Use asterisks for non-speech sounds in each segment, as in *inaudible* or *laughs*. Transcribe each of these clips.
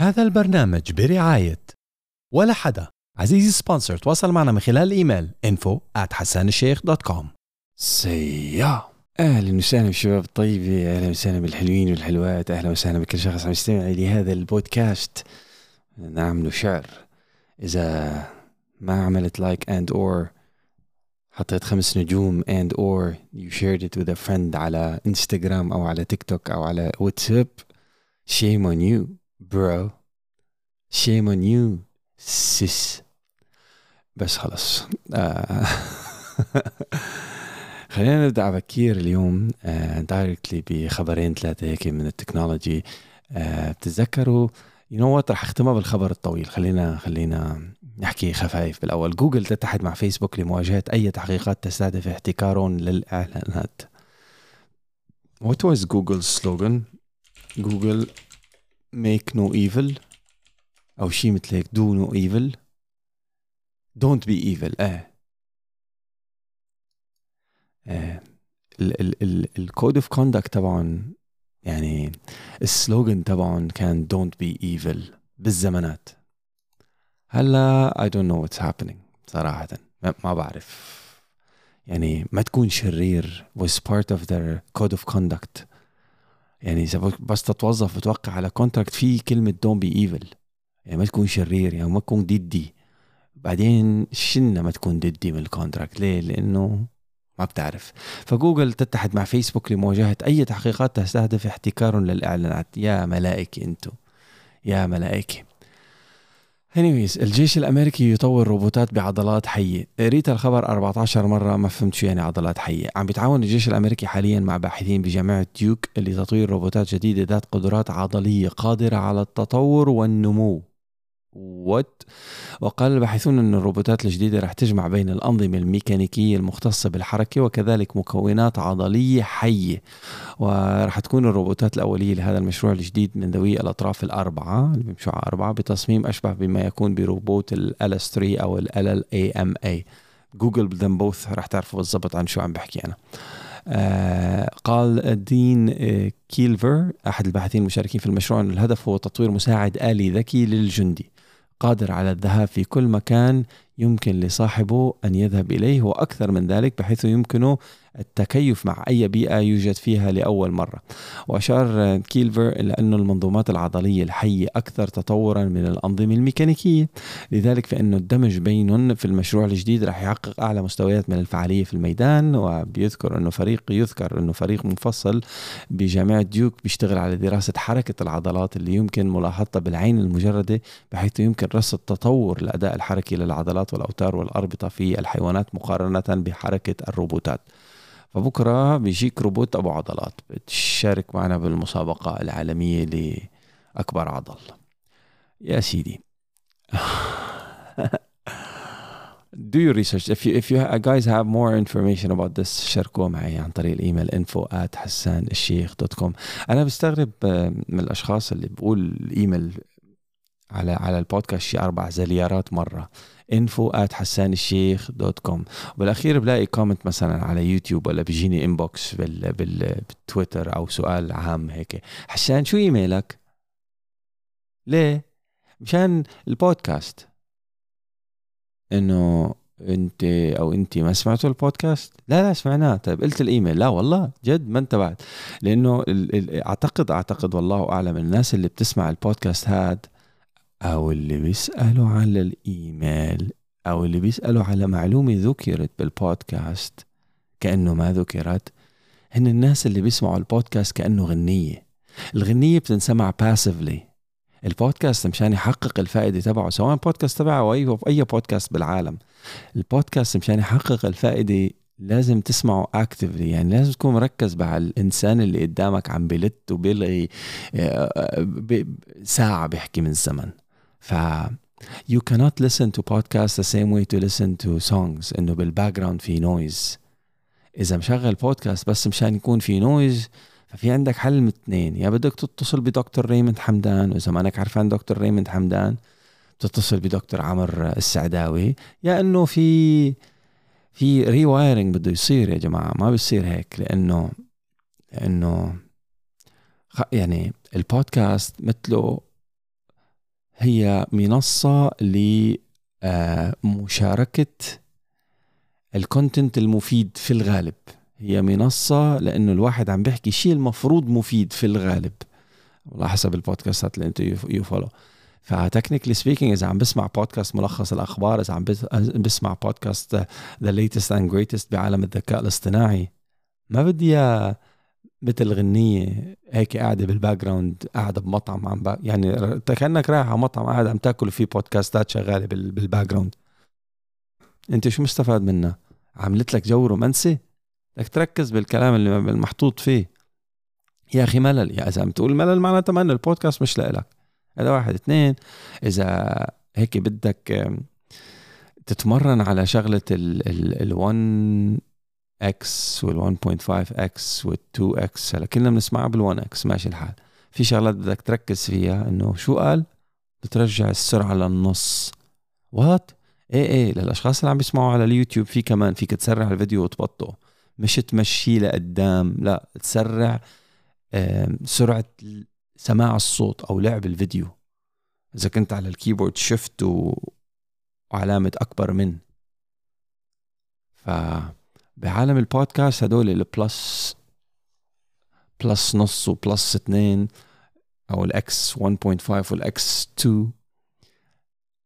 هذا البرنامج برعاية ولا حدا. عزيزي سبونسر تواصل معنا من خلال الإيميل info at حسانالشيخ.com سيا. أهلا وسهلا بالشباب الطيبة أهلا وسهلا بالحلوين والحلوات أهلا وسهلا بكل شخص عم يستمع لهذا البودكاست. نعمل شعر إذا ما عملت لايك اند اور حطيت خمس نجوم and or you shared it with a friend على انستغرام أو على تيك توك أو على واتساب shame on you. Bro shame on you sis. بس خلص آه. *laughs* خلينا نبدأ بكير اليوم. directly بخبرين ثلاثة هيك من ال technology. آه، بتتذكروا you know what رح أختمها بالخبر الطويل. خلينا خلينا نحكي خفايف بالأول. جوجل تتحد مع فيسبوك لمواجهة أي تحقيقات تستهدف احتكارهم للإعلانات. What was Google's slogan? Google make no evil. أو شيء مثل هيك do no evil. don't be evil. آه. ال code of conduct تبعهم يعني ال slogan تبعهم كان don't be evil بالزمانات. هلا I don't know what's happening صراحة. ما بعرف. يعني ما تكون شرير was part of their code of conduct. يعني إذا بس تتوظف وتوقع على contract في كلمة don't be evil. يعني ما تكون شرير يعني ما تكون ضدي. بعدين شلنا ما تكون ضدي من ال contract ليه؟ لأنه ما بتعرف. فجوجل تتحد مع فيسبوك لمواجهة أي تحقيقات تستهدف احتكار للإعلانات. يا ملائكة أنتو. يا ملائكة. Anyways الجيش الأمريكي يطور روبوتات بعضلات حية. قريت الخبر 14 مرة ما فهمت شو يعني عضلات حية. عم بيتعاون الجيش الأمريكي حاليا مع باحثين بجامعة ديوك لتطوير روبوتات جديدة ذات قدرات عضلية قادرة على التطور والنمو. وات وقال الباحثون أن الروبوتات الجديدة رح تجمع بين الأنظمة الميكانيكية المختصة بالحركة وكذلك مكونات عضلية حية. ورح تكون الروبوتات الأولية لهذا المشروع الجديد من ذوي الأطراف الأربعة اللي بيمشوا على أربعة بتصميم أشبه بما يكون بروبوت ال LS3 أو ال LLAMA جوجل بدن بوث رح تعرفوا بالضبط عن شو عم بحكي أنا. آه قال دين آه كيلفر أحد الباحثين المشاركين في المشروع أن الهدف هو تطوير مساعد آلي ذكي للجندي. قادر على الذهاب في كل مكان يمكن لصاحبه أن يذهب إليه وأكثر من ذلك بحيث يمكنه التكيف مع أي بيئة يوجد فيها لأول مرة. وأشار كيلفر إلى أن المنظومات العضلية الحية أكثر تطورا من الأنظمة الميكانيكية. لذلك فإنه الدمج بينهم في المشروع الجديد رح يحقق أعلى مستويات من الفعالية في الميدان وبيذكر أنه فريق يذكر أنه فريق منفصل بجامعة ديوك بيشتغل على دراسة حركة العضلات اللي يمكن ملاحظتها بالعين المجردة بحيث يمكن رصد تطور الأداء الحركي للعضلات والأوتار والأربطة في الحيوانات مقارنة بحركة الروبوتات. فبكرة بيجيك روبوت أبو عضلات بتشارك معنا بالمسابقة العالمية لأكبر عضل. يا سيدي. *laughs* Do your research. If you if you guys have more information about this شاركوها معي عن طريق الإيميل info at حسان الشيخ dot com أنا بستغرب من الأشخاص اللي بقول الإيميل على على البودكاست شي أربع زليارات مرة. info at حسان الشيخ dot com وبالأخير بلاقي comment مثلا على يوتيوب ولا بيجيني inbox بال بال بالتويتر أو سؤال عام هيك. حسان شو إيميلك؟ ليه؟ مشان البودكاست. إنه أنت أو أنت ما سمعتوا البودكاست؟ لا لا سمعناه. طيب قلت الإيميل. لا والله جد ما انتبهت. لأنه أعتقد أعتقد والله أعلم الناس اللي بتسمع البودكاست هاد أو اللي بيسألوا على الإيميل أو اللي بيسألوا على معلومة ذكرت بالبودكاست كأنه ما ذكرت هن الناس اللي بيسمعوا البودكاست كأنه غنية. الغنية بتنسمع باسفلي البودكاست مشان يحقق الفائدة تبعه سواء بودكاست تبعه أو أي أي بودكاست بالعالم. البودكاست مشان يحقق الفائدة لازم تسمعه actively يعني لازم تكون مركز مع الانسان اللي قدامك عم بيلت وبيلغي آه، آه، ساعة بيحكي من الزمن ف you cannot listen to podcast the same way to listen to songs. إنه بال background في noise إذا مشغل بودكاست بس مشان يكون في noise ففي عندك حل من اثنين يا بدك تتصل بدكتور ريموند حمدان وإذا ما انك عرفان دكتور ريموند حمدان تتصل بدكتور عمر السعداوي. يا إنه في في rewiring بده يصير يا جماعة. ما بيصير هيك لأنه لأنه يعني البودكاست مثله هي منصة لمشاركة ال content المفيد في الغالب. هي منصة لأنه الواحد عم بيحكي شيء المفروض مفيد في الغالب. على حسب البودكاستات اللي أنتم you follow ف technically speaking إذا عم بسمع بودكاست ملخص الأخبار إذا عم بسمع بودكاست the latest and greatest بعالم الذكاء الاصطناعي ما بدي مثل غنية هيك قاعدة بال background قاعدة بمطعم عم با يعني كأنك رايح على مطعم قاعد عم تاكل فيه بودكاستات شغالة بال background انت شو مستفاد منها؟ عملت لك جو رومانسي؟ بدك تركز بالكلام اللي المحطوط فيه. يا أخي ملل يا إذا عم تقول ملل معناتها ما البودكاست مش لإلك. هذا واحد اثنين إذا هيك بدك تتمرن على شغلة ال 1 إكس وال 1.5 إكس وال 2 إكس هلا كلنا بنسمعها بال 1 x ماشي الحال. في شغلات بدك تركز فيها إنه شو قال؟ بترجع السرعة للنص. what إيه إيه للأشخاص اللي عم بيسمعوا على اليوتيوب في كمان فيك تسرع الفيديو وتبطئه. مش تمشيه لقدام لا تسرع سرعة سماع الصوت أو لعب الفيديو. إذا كنت على ال keyboard shift وعلامة أكبر من. ف بعالم البودكاست هدول ال plus plus نص و plus اثنين أو الاكس 1.5 والاكس 2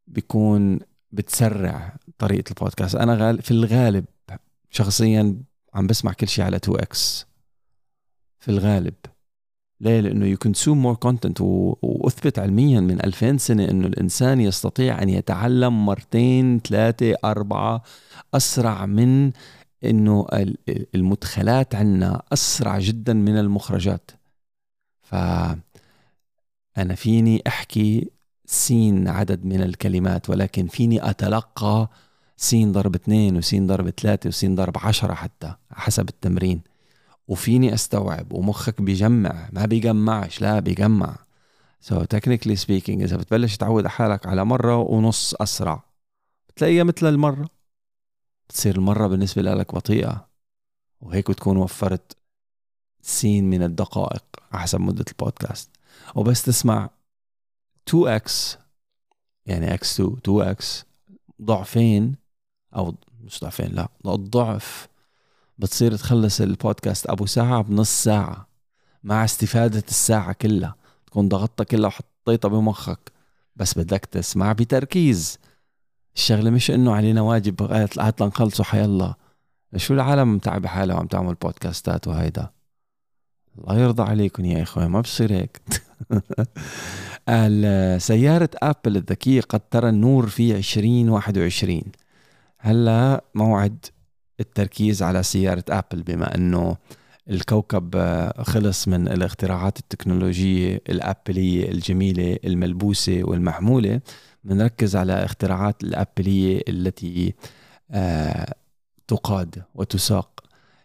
بيكون بتسرع طريقة البودكاست. أنا غال في الغالب شخصيا عم بسمع كل شيء على 2 x في الغالب. ليه؟ لأنه you consume more content وأثبت علميا من 2000 سنة أنه الإنسان يستطيع أن يتعلم مرتين ثلاثة أربعة أسرع من أنه المدخلات عنا أسرع جدا من المخرجات. فأنا فيني أحكي سين عدد من الكلمات ولكن فيني أتلقى سين ضرب اثنين وسين ضرب ثلاثة وسين ضرب عشرة حتى حسب التمرين. وفيني أستوعب ومخك بيجمع ما بيجمعش لا بيجمع. So technically speaking إذا بتبلش تعود حالك على مرة ونص أسرع بتلاقيها مثل المرة. بتصير المرة بالنسبة لك بطيئة وهيك بتكون وفرت سين من الدقائق حسب مدة البودكاست. وبس تسمع 2x يعني x2 2x ضعفين أو مش ضعفين لا الضعف بتصير تخلص البودكاست أبو ساعة بنص ساعة مع استفادة الساعة كلها. تكون ضغطتها كلها وحطيتها بمخك. بس بدك تسمع بتركيز. الشغلة مش إنه علينا واجب هات لنخلصه حيالله شو العالم متعبة حالها وعم تعمل بودكاستات وهيدا؟ الله يرضى عليكم يا اخوان ما بصير هيك. *laughs* سيارة آبل الذكية قد ترى النور في 2021 هلا موعد التركيز على سيارة أبل بما أنه الكوكب خلص من الاختراعات التكنولوجية الأبلية الجميلة الملبوسة والمحمولة. بنركز على اختراعات الأبلية التي آه، تقاد وتساق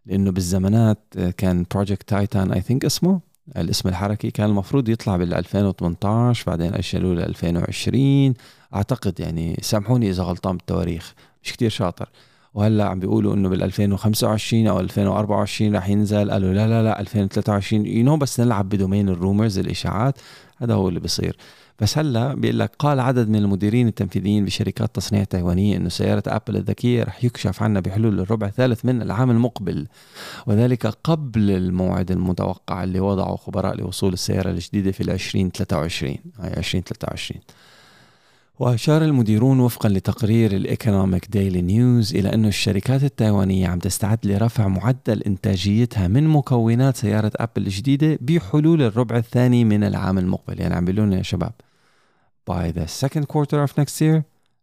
لأنه بالزمانات آه، كان project Titan I think اسمه الاسم الحركي كان المفروض يطلع بال 2018 بعدين اجلوه ل 2020 أعتقد يعني سامحوني إذا غلطان بالتواريخ مش كتير شاطر. وهلأ عم بيقولوا إنه بال 2025 أو 2024 رح ينزل قالوا لا لا لا 2023 you know بس نلعب ب domain ال rumors الإشاعات. هذا هو اللي بيصير. بس هلا بيقول لك قال عدد من المديرين التنفيذيين بشركات تصنيع تايوانية إنه سيارة أبل الذكية رح يكشف عنها بحلول الربع الثالث من العام المقبل وذلك قبل الموعد المتوقع اللي وضعه خبراء لوصول السيارة الجديدة في 2023 هاي 2023 وأشار المديرون وفقا لتقرير الإيكونوميك ديلي نيوز إلى أن الشركات التايوانية عم تستعد لرفع معدل إنتاجيتها من مكونات سيارة أبل الجديدة بحلول الربع الثاني من العام المقبل. يعني عم بيقولون يا شباب by the second quarter of next year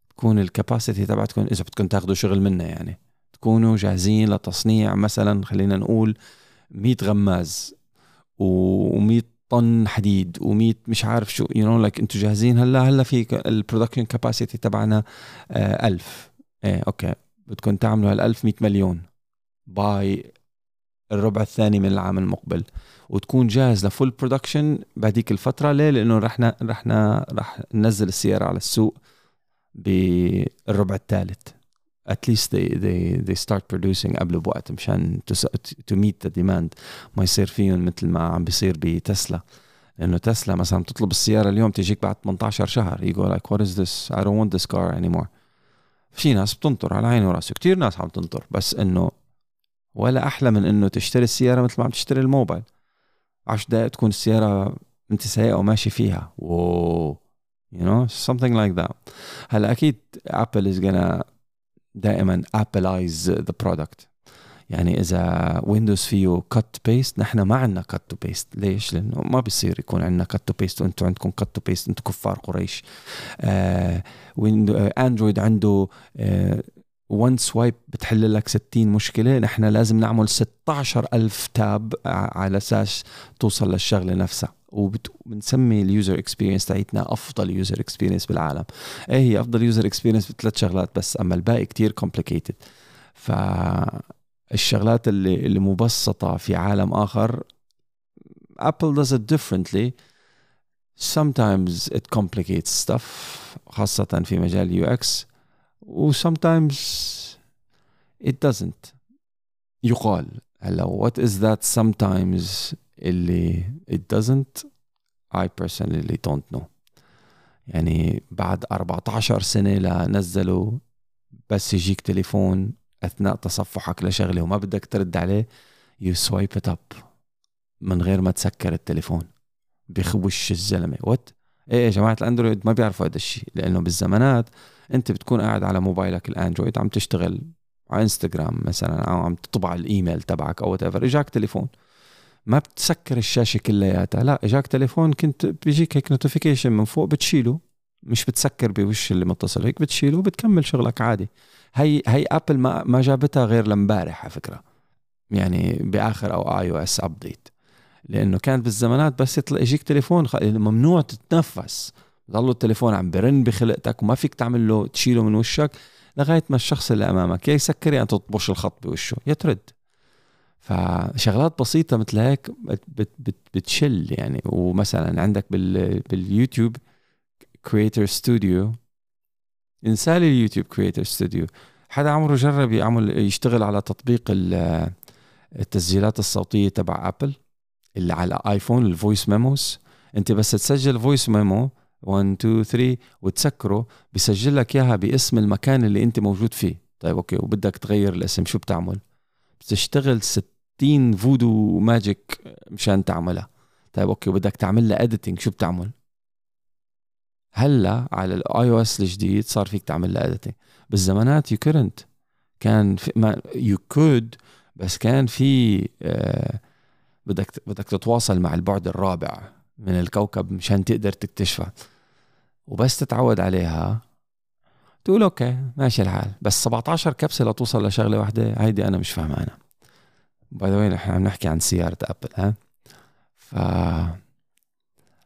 تكون الكاباسيتي تبعتكم إذا بدكم تاخذوا شغل منا يعني. تكونوا جاهزين لتصنيع مثلا خلينا نقول 100 غماز و100 طن حديد و100 مش عارف شو you know like أنتم جاهزين هلا هلا في ال production capacity تبعنا آه 1000 إيه okay. بدكم تعملوا هال 1000 100 مليون by الربع الثاني من العام المقبل وتكون جاهز ل full production بعديك الفترة ليه لأنه رح رح رح ننزل السيارة على السوق بالربع الثالث. At least they they they start producing قبل بوقت مشان to, to meet the demand. ما يصير فيهم مثل ما عم بيصير بتسلا. لأنه تسلا مثلا تطلب السيارة اليوم تجيك بعد 18 شهر. يقول لك what is this I don't want this car anymore في ناس بتنطر على عيني وراسي. كثير ناس عم تنطر بس إنه ولا أحلى من إنه تشتري السيارة مثل ما عم تشتري الموبايل. 10 دقائق تكون السيارة انت سايقه وماشي فيها. و you know something like that. هلا أكيد ابل is gonna دائما applies the product يعني إذا ويندوز فيه cut paste نحن ما عندنا cut to paste ليش؟ لأنه ما بيصير يكون عندنا cut to paste وأنتم عندكم cut to paste أنتم كفار قريش. آه ويندو آه اندرويد عنده آه one swipe بتحل لك 60 مشكلة. نحن لازم نعمل 16 ألف tap على أساس توصل للشغلة نفسها. وبنسمي ال user experience تاعتنا أفضل user experience بالعالم. إيه هي أفضل يوزر اكسبيرينس بثلاث شغلات بس أما الباقي كتير complicated ف الشغلات اللي اللي مبسطة في عالم آخر ابل does it differently. Sometimes it complicates stuff خاصة في مجال UX و sometimes it doesn't. يقال هلا what is that sometimes اللي it doesn't I personally don't know. يعني بعد 14 سنة لنزلوا بس يجيك تليفون أثناء تصفحك لشغلة وما بدك ترد عليه you swipe it up من غير ما تسكر التليفون بخوش الزلمة. what إيه يا جماعة الأندرويد ما بيعرفوا هذا الشيء لأنه بالزمانات أنت بتكون قاعد على موبايلك الأندرويد عم تشتغل على إنستغرام مثلا أو عم تطبع الإيميل تبعك أو whatever إجاك تليفون. ما بتسكر الشاشة كلياتها لا إجاك تليفون كنت بيجيك هيك notification من فوق بتشيله مش بتسكر بوش اللي متصل هيك بتشيله وبتكمل شغلك عادي. هي هي ابل ما ما جابتها غير لامبارح على فكرة يعني بآخر أو iOS update لأنه كانت بالزمانات بس يطلع يجيك تليفون ممنوع تتنفس. ضل التليفون عم برن بخلقتك وما فيك تعمل له تشيله من وشك لغاية ما الشخص اللي أمامك يا يسكر يا تطبش الخط بوشه يا ترد. فشغلات بسيطة مثل هيك بت بت بتشل يعني. ومثلا عندك بال باليوتيوب Creator Studio انسى لي اليوتيوب Creator Studio حدا عمره جرب يعمل يشتغل على تطبيق التسجيلات الصوتية تبع ابل اللي على ايفون ال voice memos أنت بس تسجل voice memo 1 2 3 وتسكره بسجل لك إياها باسم المكان اللي أنت موجود فيه. طيب okay وبدك تغير الاسم شو بتعمل؟ بتشتغل 60 voodoo magic مشان تعملها. طيب okay وبدك تعمل لها editing شو بتعمل؟ هلأ على ال iOS الجديد صار فيك تعمل له editing بالزمانات you couldn't كان في ما you could بس كان في آه بدك بدك تتواصل مع البعد الرابع من الكوكب مشان تقدر تكتشفها وبس تتعود عليها. تقول okay ماشي الحال. بس 17 كبسة لتوصل لشغلة واحدة هيدي أنا مش فاهمها أنا. by the نحن عم نحكي عن سيارة أبل ها؟ ف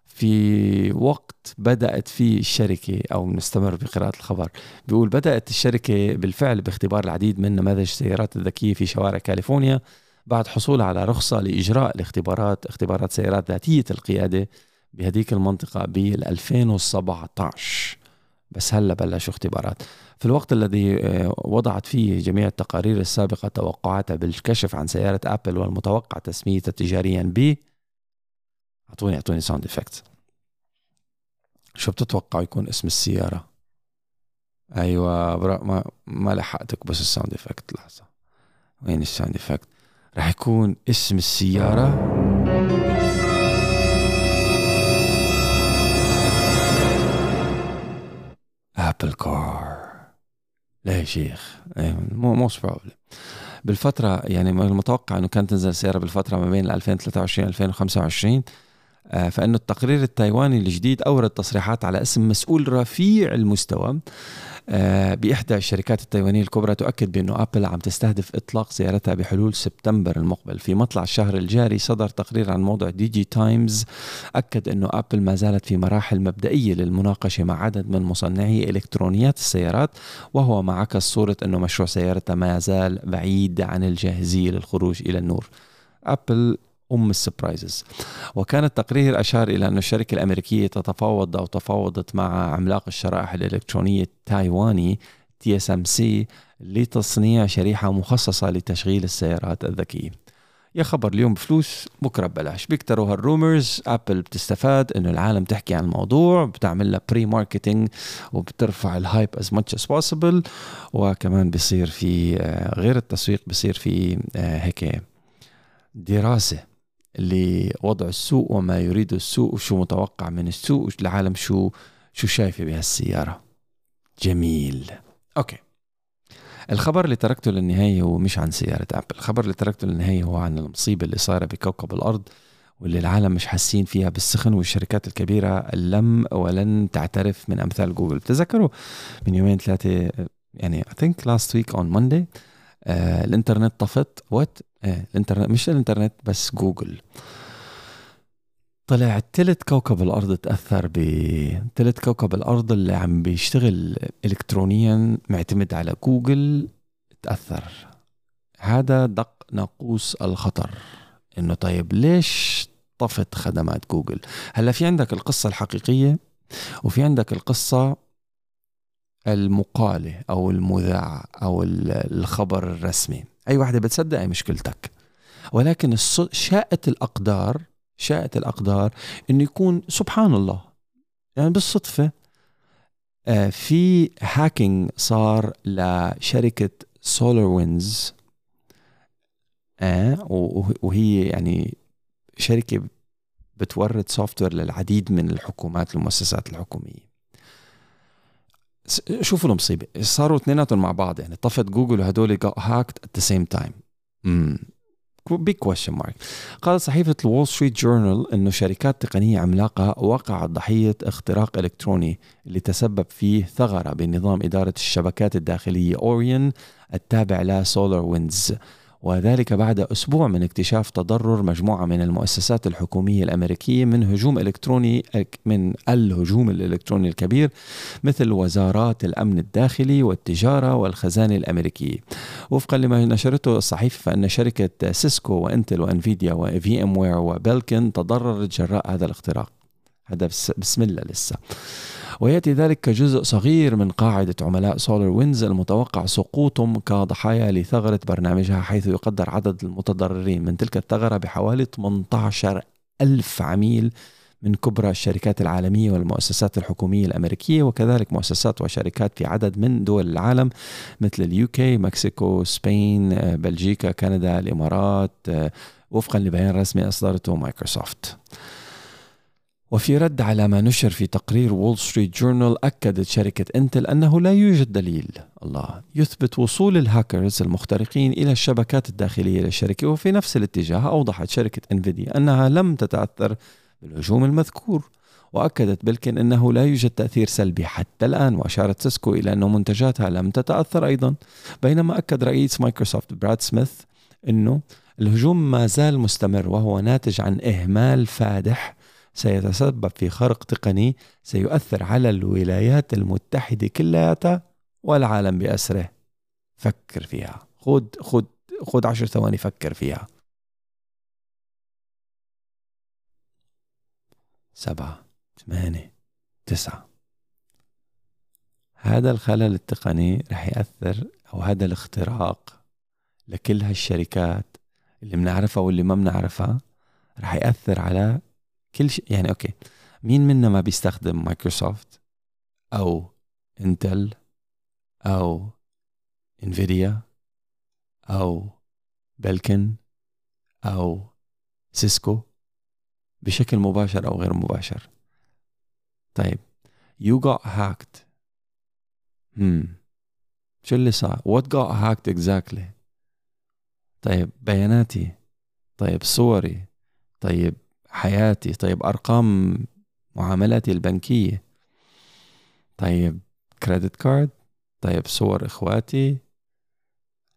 في وقت بدأت فيه الشركة أو نستمر بقراءة الخبر. بيقول بدأت الشركة بالفعل باختبار العديد من نماذج السيارات الذكية في شوارع كاليفورنيا. بعد حصولها على رخصة لإجراء الاختبارات اختبارات سيارات ذاتية القيادة بهديك المنطقة بال 2017 بس هلا بلشوا اختبارات في الوقت الذي آه، وضعت فيه جميع التقارير السابقة توقعاتها بالكشف عن سيارة أبل والمتوقع تسميتها تجاريا ب أعطوني أعطوني sound effect شو بتتوقع يكون اسم السيارة؟ برا ما ما لحقتك بس ال sound effect لحظة وين ال sound effect؟ رح يكون اسم السيارة. Apple Car لا يا شيخ. مو most probably بالفترة يعني المتوقع إنه كانت تنزل السيارة بالفترة ما بين 2023 2025 آه، فإنه التقرير التايواني الجديد أورد تصريحات على اسم مسؤول رفيع المستوى. بإحدى الشركات التايوانية الكبرى تؤكد بأنه أبل عم تستهدف إطلاق سيارتها بحلول سبتمبر المقبل. في مطلع الشهر الجاري صدر تقرير عن موقع ديجي تايمز أكد أنه أبل ما زالت في مراحل مبدئية للمناقشة مع عدد من مصنعي إلكترونيات السيارات وهو ما عكس صورة أنه مشروع سيارتها ما زال بعيد عن الجاهزية للخروج إلى النور. أبل أم ال surprises. وكان التقرير أشار إلى أن الشركة الأمريكية تتفاوض أو تفاوضت مع عملاق الشرائح الإلكترونية التايواني تي اس ام سي لتصنيع شريحة مخصصة لتشغيل السيارات الذكية. يا خبر اليوم بفلوس بكرة ببلاش. بيكتروا هال rumors أبل بتستفاد إنه العالم تحكي عن الموضوع بتعمل لها pre marketing وبترفع ال hype as much as possible وكمان بيصير في آه، غير التسويق بيصير في آه، هيك دراسة. لوضع السوق وما يريد السوق وشو متوقع من السوق العالم شو شو شايفه بهالسياره جميل. أوكي. الخبر اللي تركته للنهاية هو مش عن سيارة أبل. الخبر اللي تركته للنهاية هو عن المصيبة اللي صايرة بكوكب الأرض واللي العالم مش حاسين فيها بالسخن والشركات الكبيرة لم ولن تعترف من أمثال جوجل. تذكروا من يومين ثلاثة يعني I think last week on Monday آه الإنترنت طفت. What آه الانترنت مش الإنترنت بس جوجل. طلع تلت كوكب الأرض تأثر ب تلت كوكب الأرض اللي عم بيشتغل الكترونيا معتمد على جوجل تأثر. هذا دق ناقوس الخطر. إنه طيب ليش طفت خدمات جوجل؟ هلأ في عندك القصة الحقيقية وفي عندك القصة المقالة أو المذاعه أو الخبر الرسمي. أي واحدة بتصدق هي مشكلتك. ولكن شاءت الأقدار شاءت الأقدار أنه يكون سبحان الله. يعني بالصدفة آه، في hacking صار لشركة سولار وينز آه وهي يعني شركة بتورد software للعديد من الحكومات المؤسسات الحكومية. شوفوا المصيبة. صاروا اثنيناتهم مع بعض يعني طفت جوجل وهدول hacked at the same time big question mark قالت صحيفة الوول ستريت جورنال أنه شركات تقنية عملاقة وقعت ضحية اختراق إلكتروني اللي تسبب فيه ثغرة بنظام إدارة الشبكات الداخلية أوريون التابع لسولار ويندز وذلك بعد أسبوع من اكتشاف تضرر مجموعة من المؤسسات الحكومية الأمريكية من هجوم إلكتروني من الهجوم الإلكتروني الكبير مثل وزارات الأمن الداخلي والتجارة والخزانة الأمريكية. وفقا لما نشرته الصحيفة فإن شركة سيسكو وإنتل وإنفيديا وفي إم وير وبلكن تضررت جراء هذا الاختراق. هذا بسم الله لسه. ويأتي ذلك كجزء صغير من قاعدة عملاء سولار وينز المتوقع سقوطهم كضحايا لثغرة برنامجها حيث يقدر عدد المتضررين من تلك الثغرة بحوالي 18 ألف عميل من كبرى الشركات العالمية والمؤسسات الحكومية الأمريكية وكذلك مؤسسات وشركات في عدد من دول العالم مثل ال UK، Mexico، Spain، بلجيكا، كندا، الإمارات وفقا لبيان رسمي أصدرته مايكروسوفت. وفي رد على ما نشر في تقرير وول ستريت جورنال أكدت شركة انتل أنه لا يوجد دليل. الله. يثبت وصول الهاكرز المخترقين إلى الشبكات الداخلية للشركة وفي نفس الاتجاه أوضحت شركة انفيديا أنها لم تتأثر بالهجوم المذكور وأكدت بلكن أنه لا يوجد تأثير سلبي حتى الآن وأشارت سيسكو إلى أن منتجاتها لم تتأثر أيضا. بينما أكد رئيس مايكروسوفت براد سميث أنه الهجوم ما زال مستمر وهو ناتج عن إهمال فادح سيتسبب في خرق تقني سيؤثر على الولايات المتحدة كلها والعالم بأسره. فكر فيها. خد خد خد عشر ثواني فكر فيها. سبعة ثمانية تسعة. هذا الخلل التقني رح يأثر أو هذا الاختراق لكل هالشركات اللي بنعرفها واللي ما بنعرفها رح يأثر على كل شيء يعني أوكي. مين منا ما بيستخدم مايكروسوفت أو إنتل أو إنفيديا أو بلكن أو سيسكو بشكل مباشر أو غير مباشر؟ طيب. You got hacked. Hmm. شو اللي صار؟ What got hacked exactly طيب بياناتي. طيب صوري. طيب حياتي طيب أرقام معاملاتي البنكية. طيب credit card طيب صور إخواتي.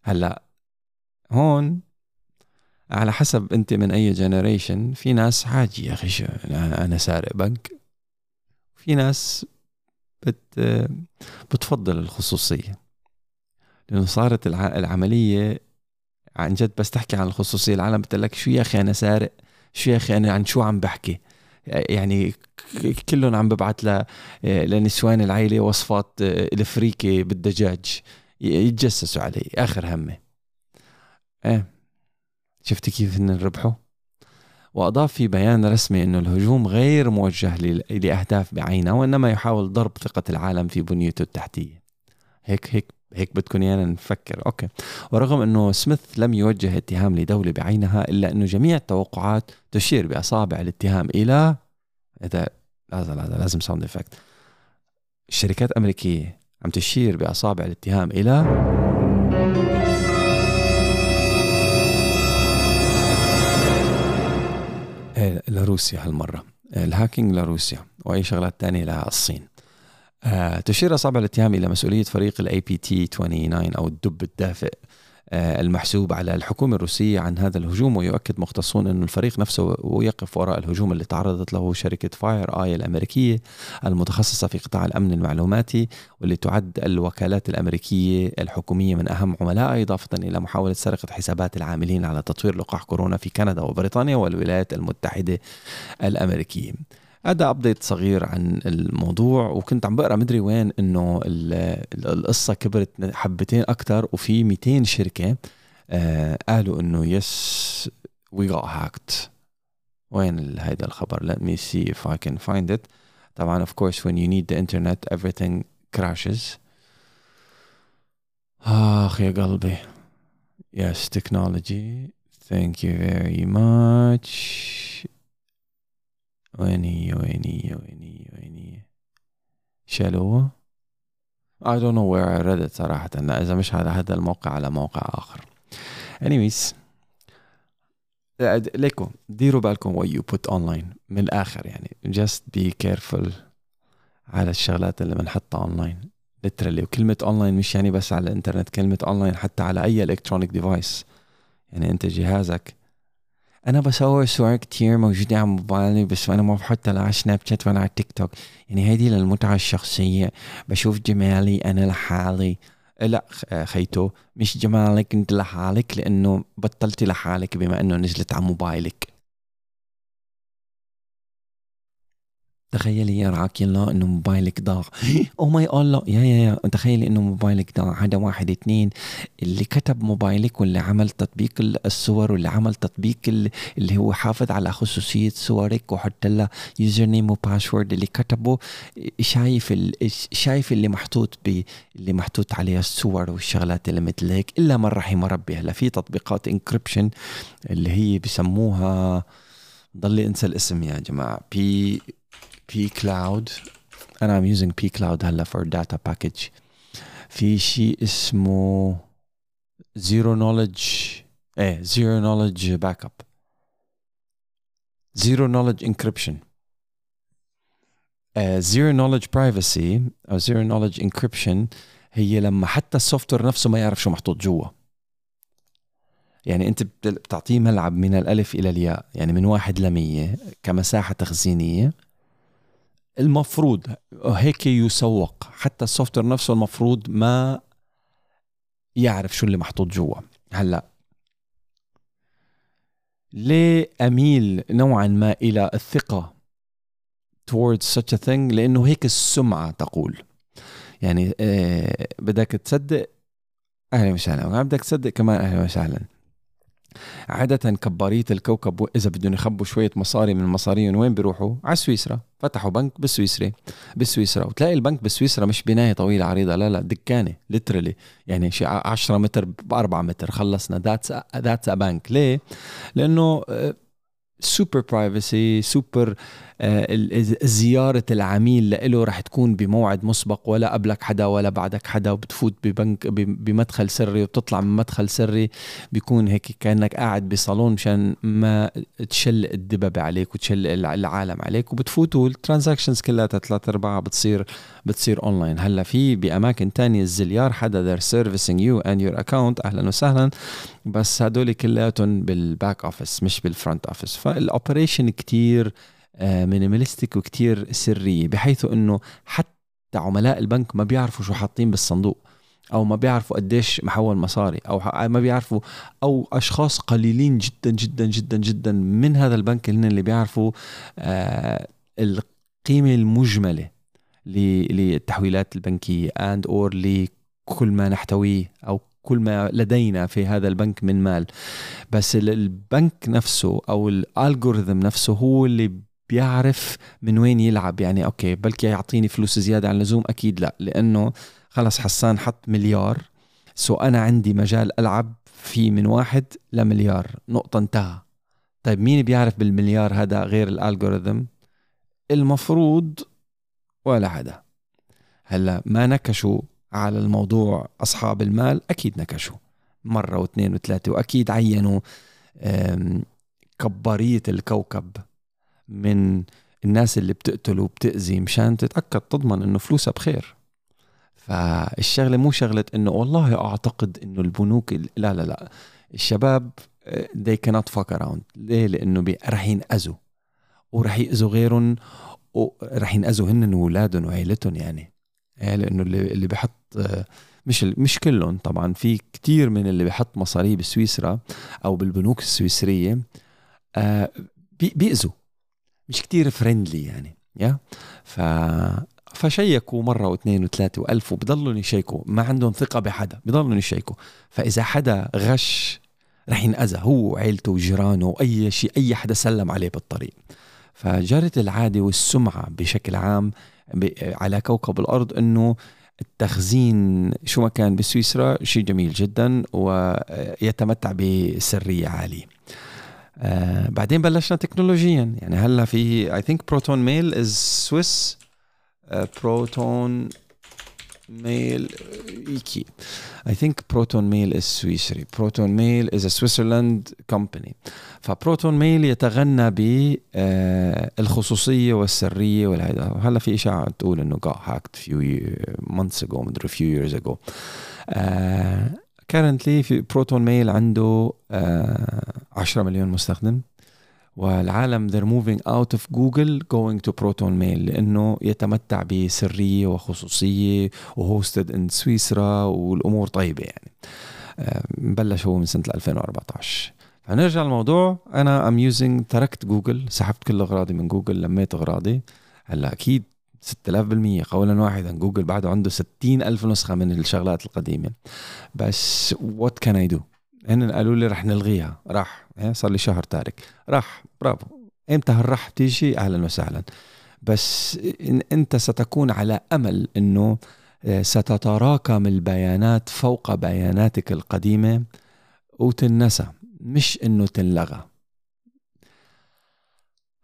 هلأ هون على حسب أنت من أي جنريشن في ناس عادي يا أخي أنا سارق بنك. في ناس بت بتفضل الخصوصية. لأنه صارت العملية عن جد بس تحكي عن الخصوصية العالم بتقول لك شو يا أخي أنا سارق؟ شو يا أخي أنا عن شو عم بحكي؟ يعني كلهم عم ببعث ل لنسوان العائله وصفات الفريكه بالدجاج. يتجسسوا علي آخر همة. إيه. شفت كيف هن ربحوا؟ وأضاف في بيان رسمي أنه الهجوم غير موجه لأهداف بعينها وإنما يحاول ضرب ثقة العالم في بنيته التحتية. هيك هيك هيك بدكم إيانا نفكر. أوكي. ورغم إنه سميث لم يوجه اتهام لدولة بعينها إلا إنه جميع التوقعات تشير بأصابع الاتهام إلى هذا لازم هذا لازم sound effect الشركات الأمريكية عم تشير بأصابع الاتهام إلى إيه، لروسيا هالمرة. ال hacking لروسيا وأي شغلات تانية آه تشير أصابع الاتهام إلى مسؤولية فريق ال APT 29 أو الدب الدافئ آه المحسوب على الحكومة الروسية عن هذا الهجوم ويؤكد مختصون أن الفريق نفسه يقف وراء الهجوم اللي تعرضت له شركة FireEye الأمريكية المتخصصة في قطاع الأمن المعلوماتي واللي تعد الوكالات الأمريكية الحكومية من أهم عملائها إضافة إلى محاولة سرقة حسابات العاملين على تطوير لقاح كورونا في كندا وبريطانيا والولايات المتحدة الأمريكية. هذا update صغير عن الموضوع وكنت عم بقرأ مدري وين إنه القصة كبرت حبتين أكثر وفي 200 شركة آه قالوا إنه yes we got hacked وين هيدا الخبر؟ Let me see if I can find it. طبعا of course when you need the internet everything crashes. آخ يا قلبي. Yes technology. Thank you very much. وين هي وين هي وين هي وين هي شالوه؟ I don't know where I read it صراحة. إذا مش على هذا الموقع على موقع آخر. Anyways ليكو ديروا بالكم what you put online. من الآخر يعني just be careful على الشغلات اللي بنحطها online literally وكلمة اونلاين مش يعني بس على الإنترنت كلمة اونلاين حتى على أي electronic device يعني أنت جهازك أنا بصور صور كتير موجودة على موبايلي بس أنا ما بحطها لا على سناب شات ولا على تيك توك. يعني هيدي للمتعة الشخصية. بشوف جمالي أنا لحالي. لا خيتو مش جمالك أنت لحالك لأنه بطلتي لحالك بما أنه نزلت على موبايلك. تخيلي يا رعاك الله إنه موبايلك ضاع أو ماي الله يا يا يا تخيلي إنه موبايلك ضاع هذا واحد اثنين. اللي كتب موبايلك واللي عمل تطبيق الصور واللي عمل تطبيق اللي هو حافظ على خصوصية صورك وحط لها user name و password اللي كتبه شايف شايف اللي محطوط ب اللي محطوط عليها الصور والشغلات اللي مثل هيك إلا من رحم ربي. هلا في تطبيقات encryption اللي هي بسموها ضلي انسى الاسم يا جماعة. p pCloud أنا I'm using pCloud هلا for data package في شيء اسمه zero knowledge إيه zero knowledge backup zero knowledge encryption zero knowledge privacy أو zero knowledge encryption هي لما حتى ال software نفسه ما يعرف شو محطوط جوا. يعني أنت بتعطيه ملعب من الألف إلى الياء. يعني من واحد لمية كمساحة تخزينية. المفروض هيك يسوق. حتى ال software نفسه المفروض ما يعرف شو اللي محطوط جوا. هلا ليه أميل نوعا ما إلى الثقة towards such a thing لأنه هيك السمعة تقول. يعني آه بدك تصدق أهلا وسهلا. بدك تصدق كمان أهلا وسهلا. عادة كبارية الكوكب إذا بدهم يخبوا شوية مصاري من مصاريهم وين بيروحوا؟ على سويسرا، فتحوا بنك بالسويسرا بالسويسرا. وتلاقي البنك بسويسرا مش بناية طويلة عريضة. لا لا دكانة ليترلي يعني شي 10 متر ب 4 متر. خلصنا. that's that's a bank ليه؟ لأنه super privacy super زيارة العميل له رح تكون بموعد مسبق ولا قبلك حدا ولا بعدك حدا وبتفوت ببنك بمدخل سري وبتطلع من مدخل سري بيكون هيك كأنك قاعد بصالون مشان ما تشل الدببة عليك وتشل العالم عليك وبتفوتوا ال transactions كلها ثلاث ارباعها بتصير بتصير أونلاين. هلأ في بأماكن تانية الزليار حدا they're servicing you and your account أهلا وسهلا بس هدول كلياتهم بال back office مش بال front office فال operation كتير minimalistic وكتير سرية بحيث إنه حتى عملاء البنك ما بيعرفوا شو حاطين بالصندوق أو ما بيعرفوا قديش محول مصاري أو ما بيعرفوا أو أشخاص قليلين جدا جدا جدا جدا من هذا البنك هن اللي بيعرفوا آه القيمة المجملة للتحويلات البنكية and or لكل ما نحتويه أو كل ما لدينا في هذا البنك من مال. بس البنك نفسه أو ال algorithm نفسه هو اللي بيعرف من وين يلعب. يعني okay بلكي يعطيني فلوس زيادة عن اللزوم؟ أكيد لا لأنه خلص حسان حط مليار. so أنا عندي مجال ألعب فيه من واحد لمليار. نقطة انتهى. طيب مين بيعرف بالمليار هذا غير الالجوريثم المفروض ولا حدا. هلأ ما نكشوا على الموضوع أصحاب المال؟ أكيد نكشوا. مرة واثنين وثلاثة وأكيد عينوا كبارية الكوكب. من الناس اللي بتقتل وبتأذي مشان تتأكد تضمن إنه فلوسها بخير. فالشغلة مو شغلة إنه والله أعتقد إنه البنوك لا لا لا. الشباب آه، they cannot fuck around. ليه؟ لإنه رح ينأذوا. ورح يأذوا غيرهم ورح ينأذوا هن واولادهم وعيلتهم يعني. إيه، لإنه اللي اللي بحط آه، مش مش كلهم طبعا. في كتير من اللي بحط مصاريه بسويسرا أو بالبنوك السويسرية آه، بيأذوا. مش كتير فريندلي يعني يا؟ ف فشيكوا مرة واثنين وثلاثة وألف وبضلوا يشيكوا ما عندهم ثقة بحدا بضلوا يشيكوا. فإذا حدا غش رح ينأذى هو وعيلته وجيرانه وأي شيء أي حدا سلم عليه بالطريق. فجرت العادة والسمعة بشكل عام على كوكب الأرض أنه التخزين شو ما كان بسويسرا شيء جميل جدا ويتمتع بسرية عالية. آه بعدين بلشنا تكنولوجيا. يعني هلأ في I think Proton Mail is Swiss Proton Mail إيكي. I think Proton Mail is سويسري Proton Mail is Switzerland company ف Proton Mail يتغنى بالخصوصيه والسرية والهيدا. هلأ في إشاعة تقول إنه got hacked few months ago مدري few years ago. currently في Proton Mail عنده 10 مليون مستخدم والعالم they're moving out of Google going to Proton Mail لأنه يتمتع بسرية وخصوصية و hosted in سويسرا والأمور طيبة يعني. بلش هو من سنة 2014 فنرجع للموضوع. أنا I'm using تركت جوجل سحبت كل أغراضي من جوجل لميت أغراضي. هلأ أكيد 6000% قولا واحدا. جوجل بعده عنده 60 ألف نسخة من الشغلات القديمة. بس what can I do هن قالوا لي رح نلغيها. راح إيه، صار لي شهر تارك. راح برافو. إمتى هالراح تيجي؟ أهلا وسهلا. بس إن أنت ستكون على أمل إنه آه، ستتراكم البيانات فوق بياناتك القديمة وتنسى مش إنه تنلغى.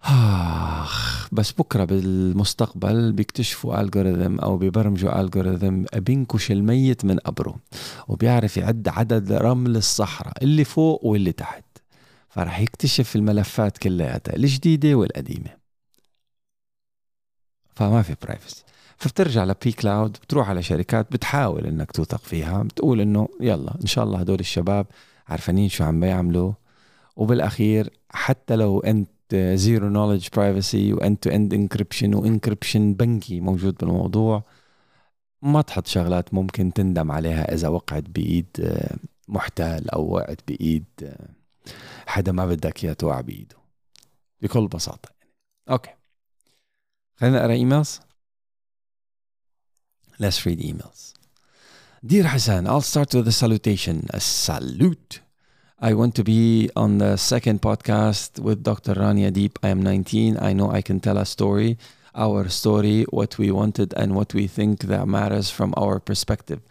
آخ بس بكرة بالمستقبل بيكتشفوا الجوريثم أو بيبرمجوا الجوريثم بينكش الميت من قبره وبيعرف يعد عدد رمل الصحراء اللي فوق واللي تحت. فرح يكتشف الملفات كلياتها الجديدة والقديمة. فما في privacy فبترجع ل pCloud بتروح على شركات بتحاول إنك توثق فيها بتقول إنه يلا إن شاء الله هدول الشباب عارفين شو عم بيعملوا. وبالأخير حتى لو أنت zero knowledge privacy و end to end encryption و encryption بنكي موجود بالموضوع ما تحط شغلات ممكن تندم عليها إذا وقعت بإيد آه، محتال أو وقعت بإيد آه، حدا ما بدك إياه توقع بإيده بكل بساطة يعني أوكي خلينا نقرأ ايميلز Let's read emails. Dear Hassan, I'll start with a salutation. A salute. I want to be on the second podcast with Dr. Rania Deep. I am 19. I know I can tell a story, our story, what we wanted, and what we think that matters from our perspective.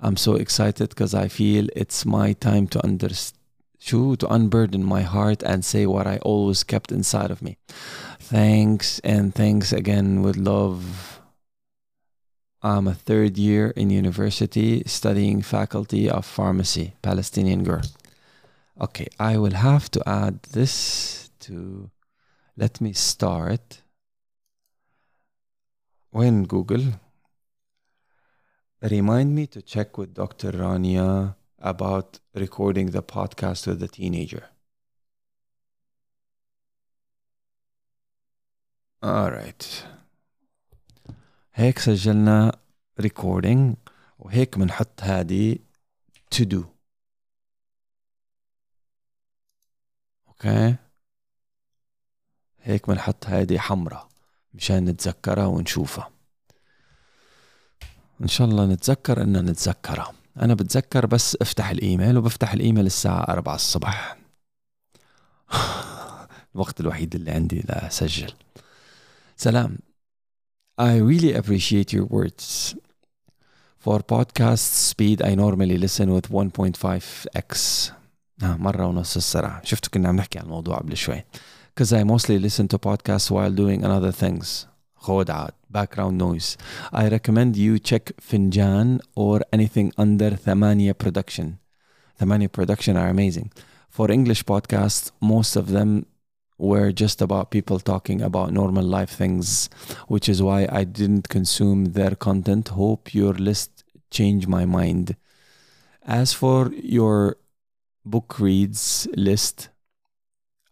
I'm so excited because I feel it's my time to understand to unburden my heart and say what I always kept inside of me. Thanks and thanks again with love. I'm a third year in university studying faculty of pharmacy, Palestinian girl Okay, I will have to add this to let me start when Google remind me to check with Dr. Rania about recording the podcast with the teenager. Alright. هيك سجلنا recording وهيك بنحط هذه to do. أوكي. هيك بنحط هذه حمراء مشان نتذكرها ونشوفها. إن شاء الله نتذكر ان نتذكرها. أنا بتذكر بس أفتح الإيميل وبفتح الإيميل الساعة 4 الصبح. *laughs* الوقت الوحيد اللي عندي لأسجل. سلام. I really appreciate your words. For podcast speed I normally listen with 1.5x آه مرة ونص السرعة شفتوا كنا عم نحكي عن الموضوع قبل شوي Because I mostly listen to podcasts while doing other things خودعات background noise I recommend you check Finjan or anything under ثمانية production ثمانية production are amazing For English podcasts most of them were just about people talking about normal life things, which is why I didn't consume their content. Hope your list changed my mind. As for your book reads list,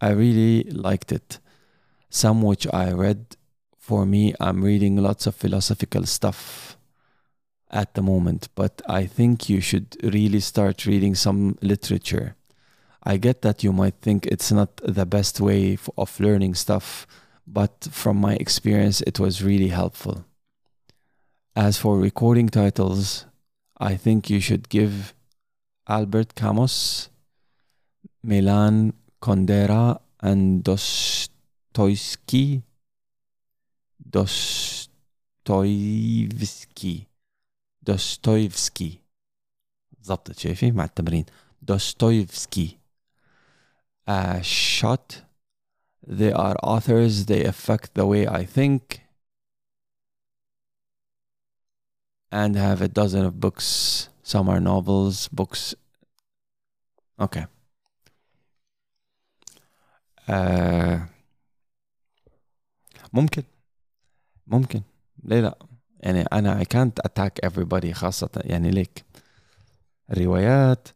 I really liked it. Some which I read. For me, I'm reading lots of philosophical stuff at the moment, but I think you should really start reading some literature I get that you might think it's not the best way of learning stuff, but from my experience, it was really helpful. As for recording titles, I think you should give Albert Camus, Milan Kundera, and Dostoevsky. Dostoevsky. Dostoevsky. ضبطت شايفي مع التمرين دوستويفسكي a shot. They are authors, they affect the way I think, and have a dozen of books. Some are novels, books. Okay. Uh, ممكن. ممكن. ليه لا؟ يعني أنا I can't attack everybody خاصة. يعني ليك الروايات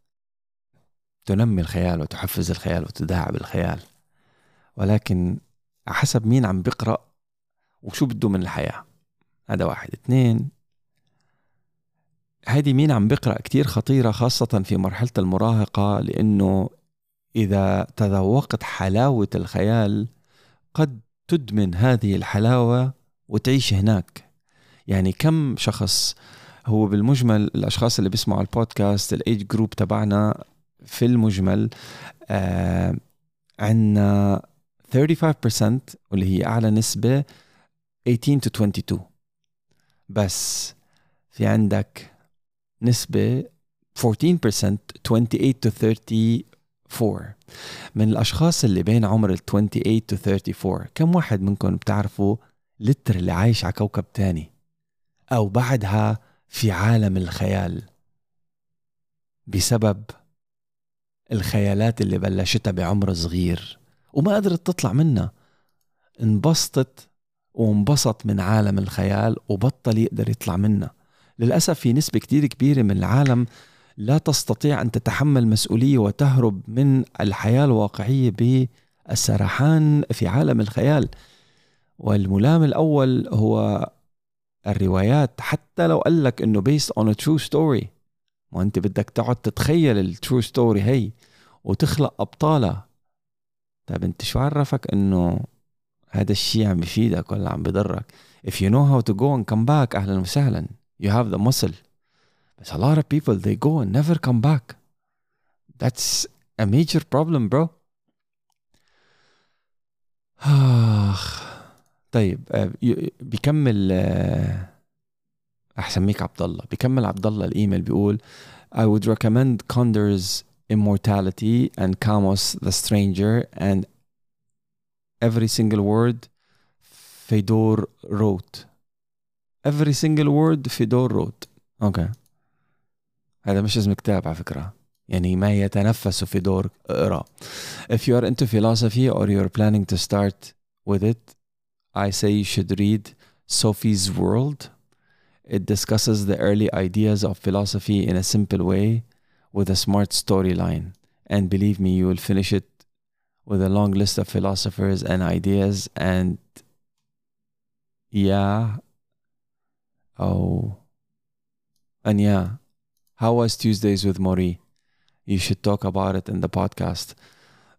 تنمي الخيال وتحفز الخيال وتداعب الخيال. ولكن حسب مين عم بيقرأ وشو بده من الحياة. هذا واحد. اثنين هذه مين عم بيقرأ كتير خطيرة خاصة في مرحلة المراهقة لأنه إذا تذوقت حلاوة الخيال قد تدمن هذه الحلاوة وتعيش هناك. يعني كم شخص هو بالمجمل الأشخاص اللي بيسمعوا البودكاست الإيج جروب تبعنا في المجمل آه عندنا 35% واللي هي أعلى نسبة 18 to 22 بس في عندك نسبة 14% 28 to 34 من الأشخاص اللي بين عمر ال 28 to 34 كم واحد منكم بتعرفوا لتر اللي عايش على كوكب تاني؟ أو بعدها في عالم الخيال. بسبب الخيالات اللي بلشتها بعمر صغير وما قدرت تطلع منها. انبسطت وانبسط من عالم الخيال وبطل يقدر يطلع منها. للأسف في نسبة كتير كبيرة من العالم لا تستطيع أن تتحمل مسؤولية وتهرب من الحياة الواقعية بالسرحان في عالم الخيال. والملام الأول هو الروايات. حتى لو قال لك إنه based on a true story ما أنت بدك تقعد تتخيل ال true story هي وتخلق أبطالها. طيب أنت شو عرفك إنه هذا الشيء عم بفيدك ولا عم بضرك؟ If you know how to go and come back أهلا وسهلا. You have the muscle. but a lot of people they go and never come back that's a major problem bro *sighs* آخ طيب بيكمل احسميك عبد الله بيكمل عبد الله الايميل بيقول I would recommend Conder's Immortality and Camus The Stranger and every single word Fedor wrote every single word Fedor wrote اوكي okay. هذا مش اسم كتاب على فكرة يعني ما يتنفس فيدور اقرا if you are into philosophy or you're planning to start with it I say you should read Sophie's World It discusses the early ideas of philosophy in a simple way with a smart storyline. And believe me, you will finish it with a long list of philosophers and ideas. And yeah, oh, and yeah, How was Tuesdays with Mori? You should talk about it in the podcast.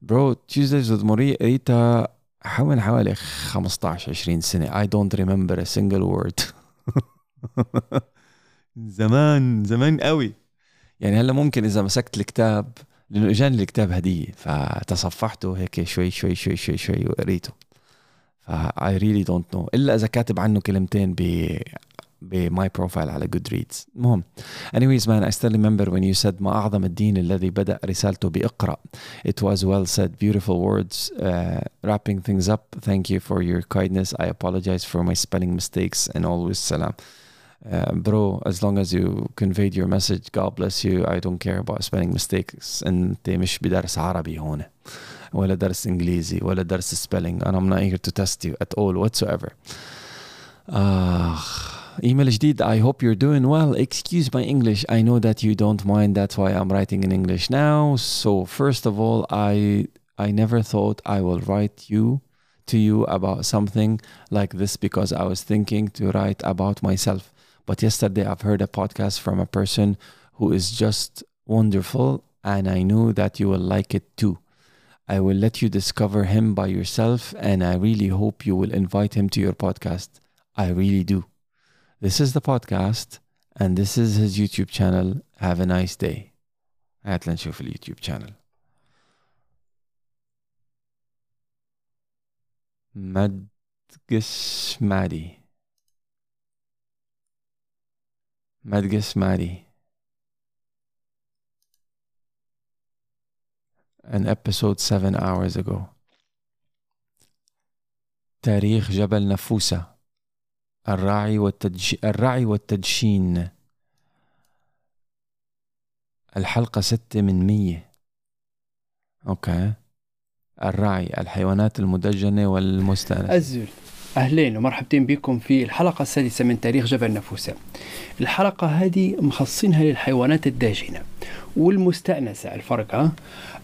Bro, Tuesdays with Mori قريتها حوالي حوالي 15 20 سنة. I don't remember a single word. *laughs* زمان زمان قوي يعني هلا ممكن إذا مسكت الكتاب لأنه إجاني الكتاب هدية فتصفحته هيك شوي شوي شوي شوي شوي وقريته I really don't know إلا إذا كاتب عنه كلمتين ب بماي بروفايل على جود ريدز المهم anyways man I still remember when you said ما أعظم الدين الذي بدأ رسالته بإقرأ it was well said beautiful words uh, wrapping things up thank you for your kindness I apologize for my spelling mistakes and always salam uh, bro as long as you conveyed your message God bless you I don't care about spelling mistakes انت مش بدرس عربي هون ولا درس انجليزي ولا درس spelling and I'm not here to test you at all whatsoever آخ email Jadid, I hope you're doing well. Excuse my English. I know that you don't mind. That's why I'm writing in English now. So first of all, I I never thought I will write you to you about something like this because I was thinking to write about myself. But yesterday I've heard a podcast from a person who is just wonderful and I know that you will like it too. I will let you discover him by yourself, and I really hope you will invite him to your podcast. I really do. This is the podcast and this is his YouTube channel. Have a nice day. هات لنشوف اليوتيوب channel. مدقس مادي مدقس مادي an episode seven hours ago تاريخ جبل نفوسه الراعي والتدش... الرعي والتدشين. الحلقة ستة من مية. أوكي. الرعي الحيوانات المدجنة والمستأنسة. أهلين ومرحبتين بكم في الحلقة السادسة من تاريخ جبل نفوسة. الحلقة هذه مخصصينها للحيوانات الداجنة والمستأنسة. الفرق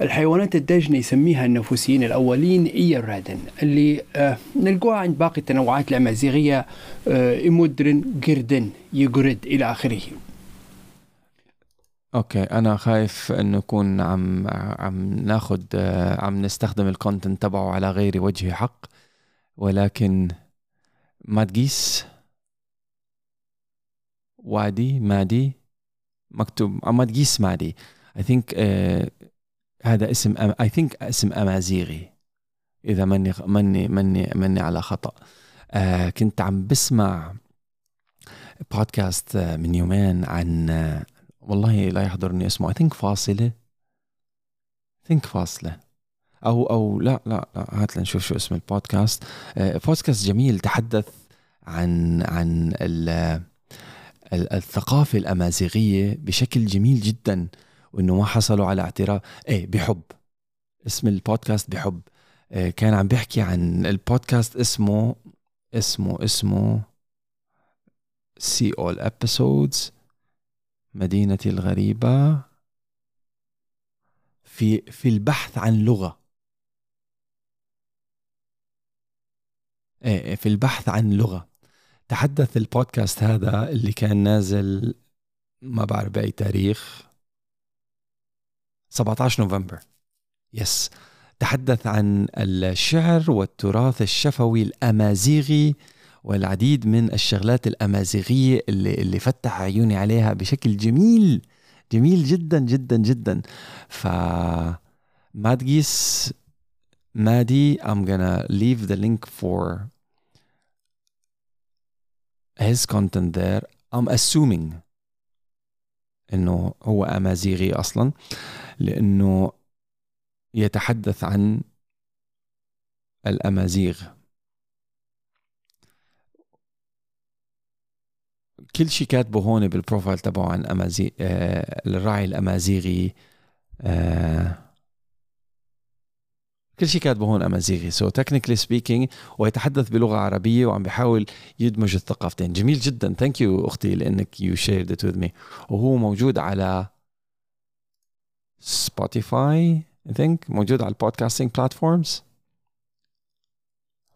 الحيوانات الداجنة يسميها النفوسيين الأولين إيا الرادن اللي آه نلقوها عند باقي التنوعات الأمازيغية آه إمودرن جردن يجرد إلى آخره. أوكي أنا خايف انه نكون عم عم ناخذ آه، عم نستخدم الكونتنت تبعه على غير وجه حق. ولكن ما تقيس وادي مادي مكتوب ما تقيس مادي. I think uh, هذا اسم I think اسم أمازيغي إذا ماني ماني ماني ماني على خطأ. uh, كنت عم بسمع بودكاست من يومين عن والله لا يحضرني اسمه. I think فاصلة. Think فاصلة. أو أو لا لا لا هات لنشوف شو اسم البودكاست. بودكاست جميل تحدث عن عن الثقافة الأمازيغية بشكل جميل جدا وإنه ما حصلوا على اعتراف. إيه بحب. اسم البودكاست بحب. كان عم بيحكي عن البودكاست اسمه اسمه اسمه see all episodes مدينتي الغريبة. في في البحث عن لغة. في البحث عن لغة. تحدث البودكاست هذا اللي كان نازل ما بعرف بأي تاريخ. 17 نوفمبر. يس تحدث عن الشعر والتراث الشفوي الأمازيغي والعديد من الشغلات الأمازيغية اللي, اللي فتح عيوني عليها بشكل جميل جميل جدا جدا جدا. ف مادجيس مادي I'm gonna leave the link for his content there. I'm assuming إنه هو أمازيغي أصلا لأنه يتحدث عن الأمازيغ. كل شيء كاتبه هون بالبروفايل تبعه عن امازيغ آه الراعي الأمازيغي آه كل شيء كاتبه هون أمازيغي. so technically speaking ويتحدث بلغة عربية وعم بيحاول يدمج الثقافتين. جميل جدا. thank you أختي لأنك you shared it with me وهو موجود على Spotify I think موجود على ال podcasting platforms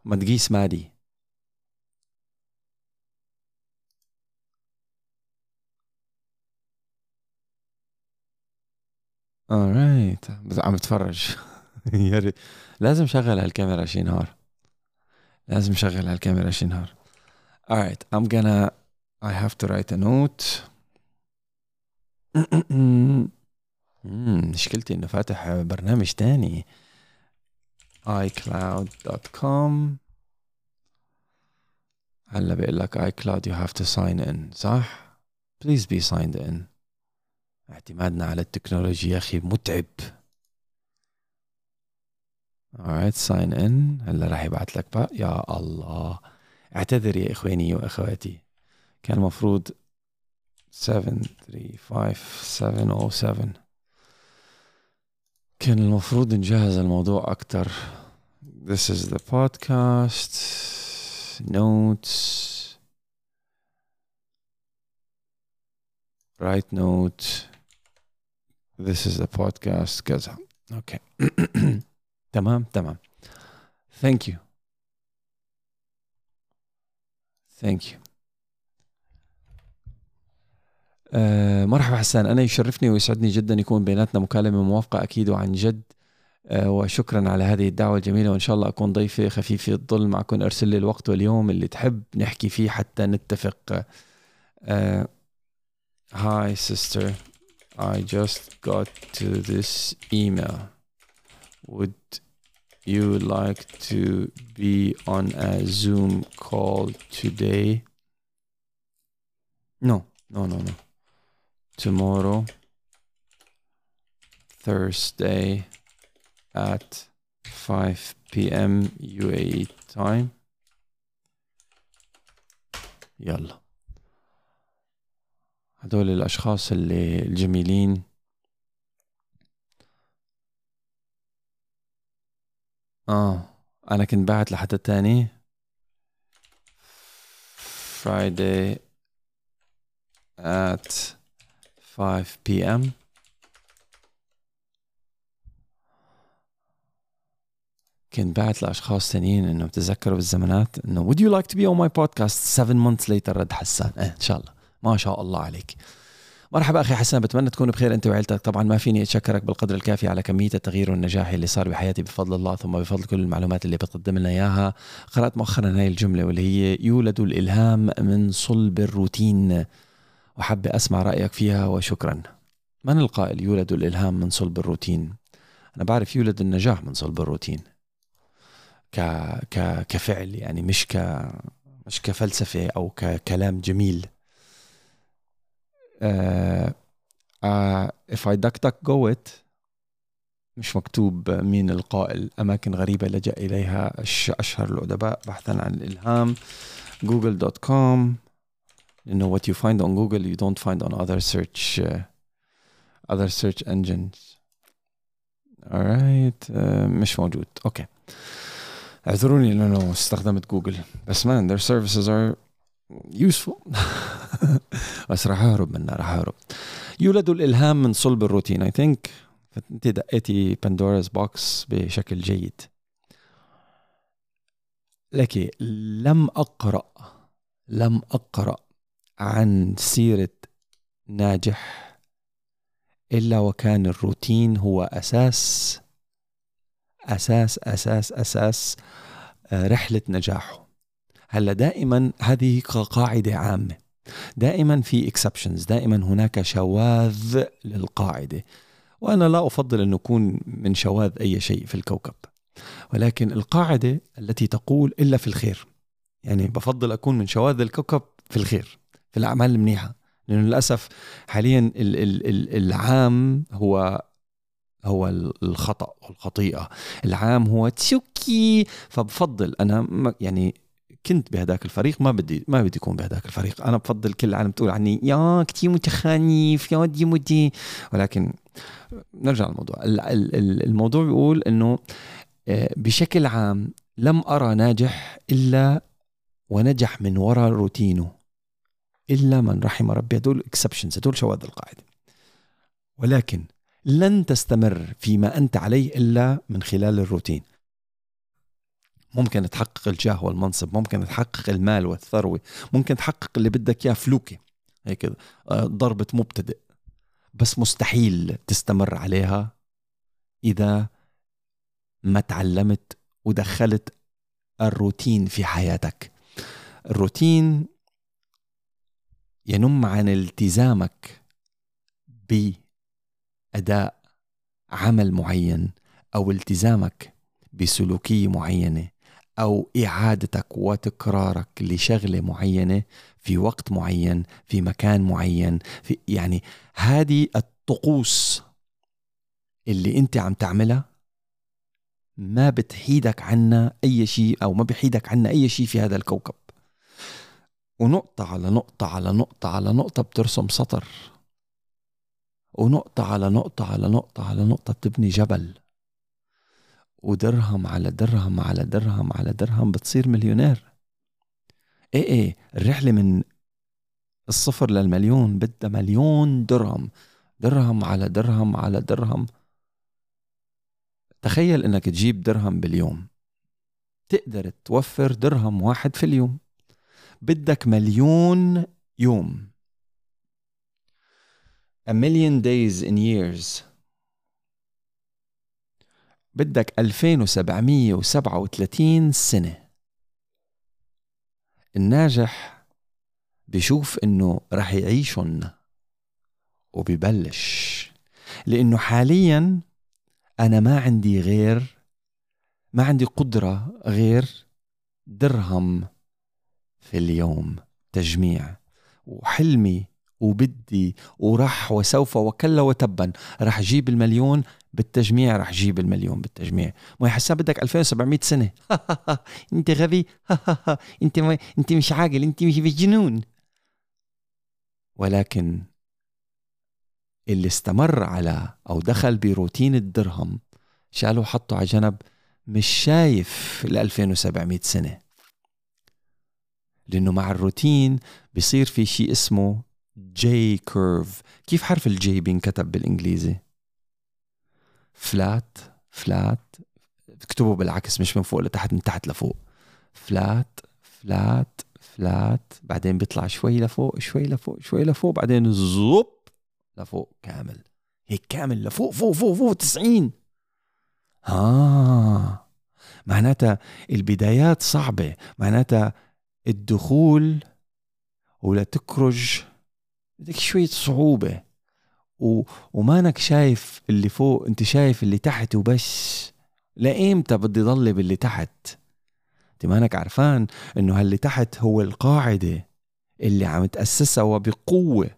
ما تقيس مادي alright عم بتفرج. *laughs* يا ريت. لازم شغل هالكاميرا شي نهار. لازم شغل هالكاميرا شي نهار. Alright I'm gonna I have to write a note. *clears throat* مشكلتي إنه فاتح برنامج تاني. iCloud.com هلا بيقول لك iCloud you have to sign in صح؟ please be signed in. اعتمادنا على التكنولوجيا يا أخي متعب. Alright sign in. هلا راح يبعث لك بقى. يا الله. اعتذر يا إخواني وأخواتي. كان المفروض 735707 كان المفروض نجهز الموضوع أكتر. This is the podcast. Notes. Write note This is the podcast. كذا أوكي *clears throat* تمام تمام. You. Thank you. آه مرحبا حسان. أنا يشرفني ويسعدني جدا يكون بيناتنا مكالمة موافقة أكيد وعن جد. آه وشكرا على هذه الدعوة الجميلة وإن شاء الله أكون ضيفة خفيفة الظل معكم أرسل لي الوقت واليوم اللي تحب نحكي فيه حتى نتفق. آه Hi sister. I just got to this email. Would you like to be on a Zoom call today? No, no, no, no. tomorrow, Thursday at 5 p.m. UAE time. يلا هدول الأشخاص اللي الجميلين آه. أنا كنت بعت لحد تاني. Friday at 5 p.m. كنت بعت لأشخاص ثانيين إنه بتذكروا بالزمانات إنه would you like to be on my podcast 7 months later رد حسان. إيه إن شاء الله. ما شاء الله عليك. مرحبا أخي حسان بتمنى تكون بخير أنت وعيلتك. طبعا ما فيني أتشكرك بالقدر الكافي على كمية التغيير والنجاح اللي صار بحياتي بفضل الله ثم بفضل كل المعلومات اللي بتقدم لنا إياها. قرأت مؤخرا هاي الجملة واللي هي يولد الإلهام من صلب الروتين. وحابة أسمع رأيك فيها وشكرا. من القائل يولد الإلهام من صلب الروتين؟ أنا بعرف يولد النجاح من صلب الروتين. ك... ك... كفعل يعني مش ك مش كفلسفة أو ككلام جميل. Uh, uh, if I duck duck go it مش مكتوب مين القائل أماكن غريبة لجأ إليها أشهر الأدباء بحثا عن الإلهام google.com you know what you find on Google you don't find on other search uh, other search engines alright uh, مش موجود أوكي اعذروني لأنه استخدمت جوجل بس man their services are useful *laughs* بس راح اهرب منها راح اهرب يولد الإلهام من صلب الروتين I think. انت دقيتي Pandora's box بشكل جيد. لك لم أقرأ لم أقرأ عن سيرة ناجح إلا وكان الروتين هو أساس أساس أساس أساس آه، رحلة نجاحه. هلا دائما هذه قاعدة عامة؟ دائما في اكسبشنز دائما هناك شواذ للقاعدة. وأنا لا أفضل أن أكون من شواذ أي شيء في الكوكب. ولكن القاعدة التي تقول إلا في الخير. يعني بفضل أكون من شواذ الكوكب في الخير في الأعمال المنيحة. لأنه للأسف حاليا العام هو هو الخطأ والخطيئة. العام هو تسوكي فبفضل أنا يعني كنت بهداك الفريق ما بدي ما بدي اكون بهداك الفريق. أنا بفضل كل العالم تقول عني يا كثير متخانف يا دي مدي ولكن نرجع للموضوع. الموضوع بيقول إنه آه، بشكل عام لم أرى ناجح إلا ونجح من وراء روتينه. إلا من رحم ربي. هدول اكسبشنز هدول شواذ القاعدة. ولكن لن تستمر فيما أنت عليه إلا من خلال الروتين. ممكن تحقق الجاه والمنصب ممكن تحقق المال والثروة ممكن تحقق اللي بدك إياه فلوكة. هيك آه، ضربة مبتدئ. بس مستحيل تستمر عليها إذا ما تعلمت ودخلت الروتين في حياتك. الروتين ينم عن التزامك بأداء عمل معين أو التزامك بسلوكية معينة. أو إعادتك وتكرارك لشغلة معينة في وقت معين في مكان معين في يعني هذه الطقوس اللي أنت عم تعملها ما بتحيدك عنا أي شيء أو ما بيحيدك عنا أي شيء في هذا الكوكب. ونقطة على نقطة على نقطة على نقطة بترسم سطر. ونقطة على نقطة على نقطة على نقطة بتبني جبل. ودرهم على درهم على درهم على درهم بتصير مليونير. إيه إيه الرحلة من الصفر للمليون بدها مليون درهم. درهم على درهم على درهم. تخيل إنك تجيب درهم باليوم. تقدر توفر درهم واحد في اليوم. بدك مليون يوم. A million days in years. بدك 2737 سنة. الناجح بشوف إنه رح يعيشن وبيبلش. لإنه حاليا أنا ما عندي غير ما عندي قدرة غير درهم في اليوم تجميع. وحلمي وبدي ورح وسوف وكلا وتبا. رح جيب المليون بالتجميع رح جيب المليون بالتجميع. ما حساب بدك 2700 سنة. *laughs* انت غبي. *laughs* انت ما انت مش عاقل انت مش مجنون ولكن اللي استمر على أو دخل بروتين الدرهم شالوا حطوا على جنب مش شايف ال 2700 سنة. لأنه مع الروتين بصير في شيء اسمه J curve كيف حرف ال J بينكتب بالإنجليزي؟ flat flat اكتبوا بالعكس مش من فوق لتحت من تحت لفوق. flat flat flat بعدين بيطلع شوي لفوق شوي لفوق شوي لفوق بعدين زوب لفوق كامل. هيك كامل لفوق فوق فوق فوق 90 آه. معناتها البدايات صعبة. معناتها الدخول ولا تخرج بدك شوية صعوبة. و... ومانك شايف اللي فوق انت شايف اللي تحت وبس. لإمتى بدي ضل باللي تحت؟ انت مانك عرفان انه هاللي تحت هو القاعدة اللي عم تأسسها وبقوة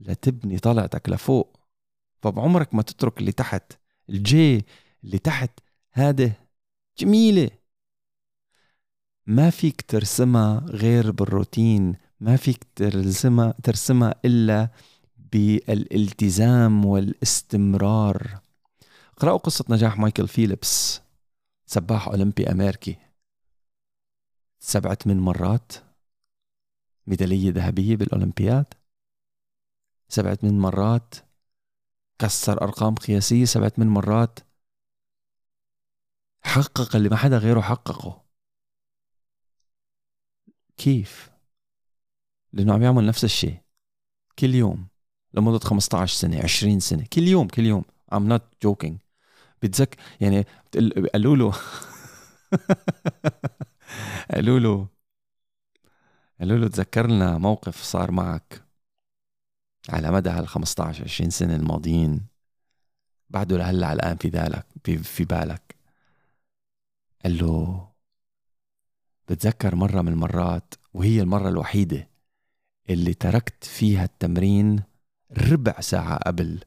لتبني طلعتك لفوق. فبعمرك ما تترك اللي تحت. ال J اللي تحت هذا جميلة. ما فيك ترسمها غير بالروتين. ما فيك ترسمها ترسمها إلا بالالتزام والاستمرار. اقرأوا قصة نجاح مايكل فيليبس سباح أولمبي أمريكي. سبعة من مرات ميدالية ذهبية بالأولمبياد. سبعة من مرات كسر أرقام قياسية. سبعة من مرات حقق اللي ما حدا غيره حققه. كيف؟ لأنه عم يعمل نفس الشيء. كل يوم لمدة 15 سنة 20 سنة كل يوم كل يوم. I'm not joking. بتذك يعني قالوا له *laughs* قالوا له قالوا له تذكر لنا موقف صار معك على مدى هال 15 20 سنة الماضيين. بعده لهلأ الآن في بالك في بالك. قال له بتذكر مرة من المرات وهي المرة الوحيدة اللي تركت فيها التمرين ربع ساعة قبل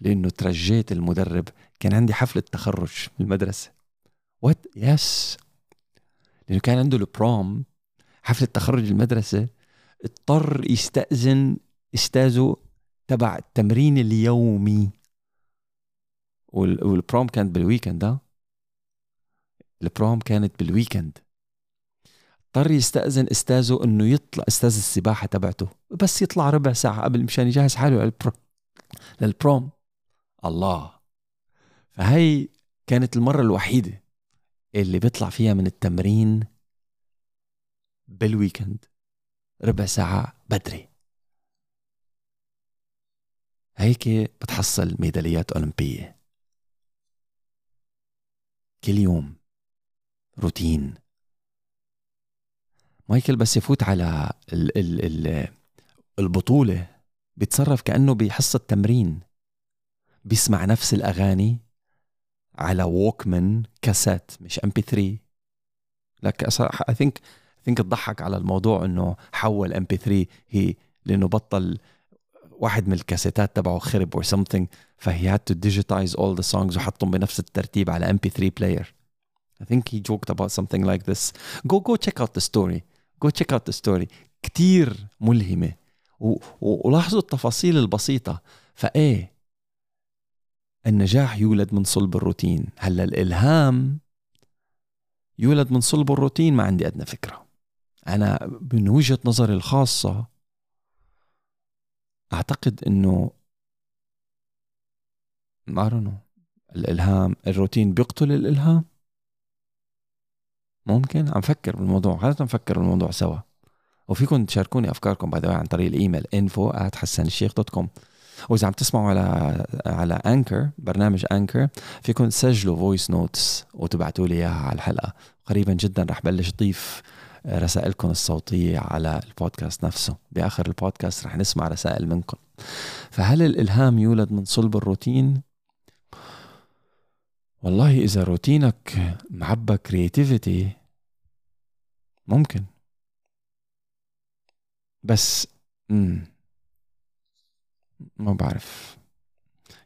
لأنه ترجيت المدرب. كان عندي حفلة تخرج في المدرسة. what yes لأنه كان عنده ال prom حفلة تخرج المدرسة. اضطر يستأذن أستاذه تبع التمرين اليومي. وال prom كانت بال weekend ها؟ ال prom كانت بال weekend اضطر يستأذن أستاذه إنه يطلع أستاذ السباحة تبعته بس يطلع ربع ساعة قبل مشان يجهز حاله لل prom لل prom. الله. فهي كانت المرة الوحيدة اللي بيطلع فيها من التمرين بال weekend ربع ساعة بدري. هيك بتحصل ميداليات أولمبية. كل يوم روتين. مايكل بس يفوت على ال ال ال البطولة بيتصرف كأنه بحصة تمرين بيسمع نفس الأغاني على Walkman كاسات مش MP3 لك I think think تضحك على الموضوع إنه حول MP3 هي لأنه بطل واحد من الكاسيتات تبعه خرب or something فهي had to digitize all the songs وحطهم بنفس الترتيب على MP3 player. I think he joked about something like this. Go go check out the story. Check out the story. كتير ملهمة. و... ولاحظوا التفاصيل البسيطة. فإيه؟ النجاح يولد من صلب الروتين. هلا الإلهام يولد من صلب الروتين. ما عندي أدنى فكرة. أنا من وجهة نظري الخاصة أعتقد أنه ما know. الإلهام الروتين بيقتل الإلهام. ممكن؟ عم فكر بالموضوع خلينا نفكر بالموضوع سوا. وفيكم تشاركوني أفكاركم بعد عن طريق الإيميل dot com وإذا عم تسمعوا على على Anchor برنامج Anchor فيكم تسجلوا voice notes وتبعتوا لي إياها على الحلقة. قريبا جدا رح بلش ضيف رسائلكم الصوتية على البودكاست نفسه. بآخر البودكاست رح نسمع رسائل منكم فهل الإلهام يولد من صلب الروتين؟ والله إذا روتينك معبى creativity ممكن. بس مم. ما بعرف.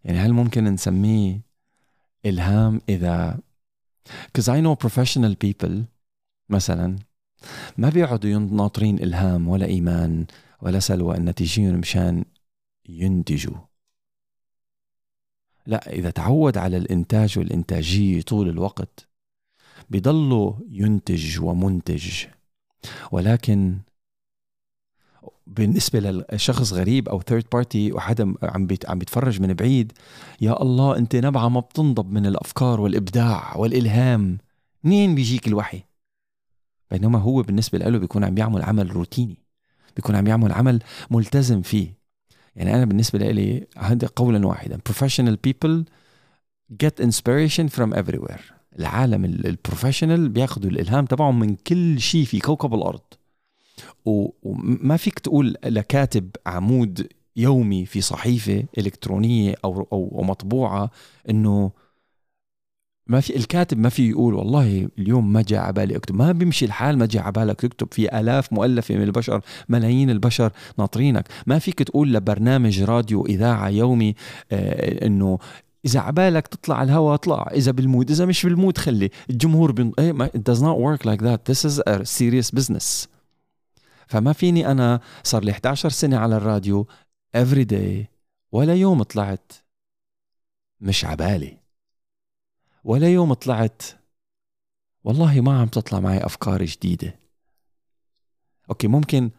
يعني هل ممكن نسميه إلهام إذا because I know professional people مثلا ما بيقعدوا ناطرين إلهام ولا إيمان ولا سلوى تجيهم مشان ينتجوا. لا إذا تعود على الإنتاج والإنتاجية طول الوقت بيضلوا ينتج ومنتج. ولكن بالنسبة للشخص غريب أو third party وحدا عم عم بيتفرج من بعيد يا الله أنت نبعة ما بتنضب من الأفكار والإبداع والإلهام. منين بيجيك الوحي؟ بينما هو بالنسبة له بيكون عم يعمل عمل روتيني بيكون عم يعمل عمل ملتزم فيه. يعني أنا بالنسبة لي هذا قولا واحدا. Professional people get inspiration from everywhere. العالم ال professional بياخذوا الإلهام تبعهم من كل شيء في كوكب الأرض. وما فيك تقول لكاتب عمود يومي في صحيفة إلكترونية أو, أو مطبوعة إنه ما في الكاتب ما في يقول والله اليوم ما جاء على بالي أكتب. ما بيمشي الحال ما جاء على بالك تكتب في آلاف مؤلفة من البشر ملايين البشر ناطرينك. ما فيك تقول لبرنامج راديو إذاعة يومي آه إنه إذا عبالك تطلع على الهواء اطلع إذا بال mood إذا مش بال mood خلي. الجمهور بين... إيه ما... it does not work like that. This is a serious business. فما فيني أنا صار لي 11 سنة على الراديو every day ولا يوم طلعت مش عبالي ولا يوم طلعت. والله ما عم تطلع معي أفكار جديدة. okay ممكن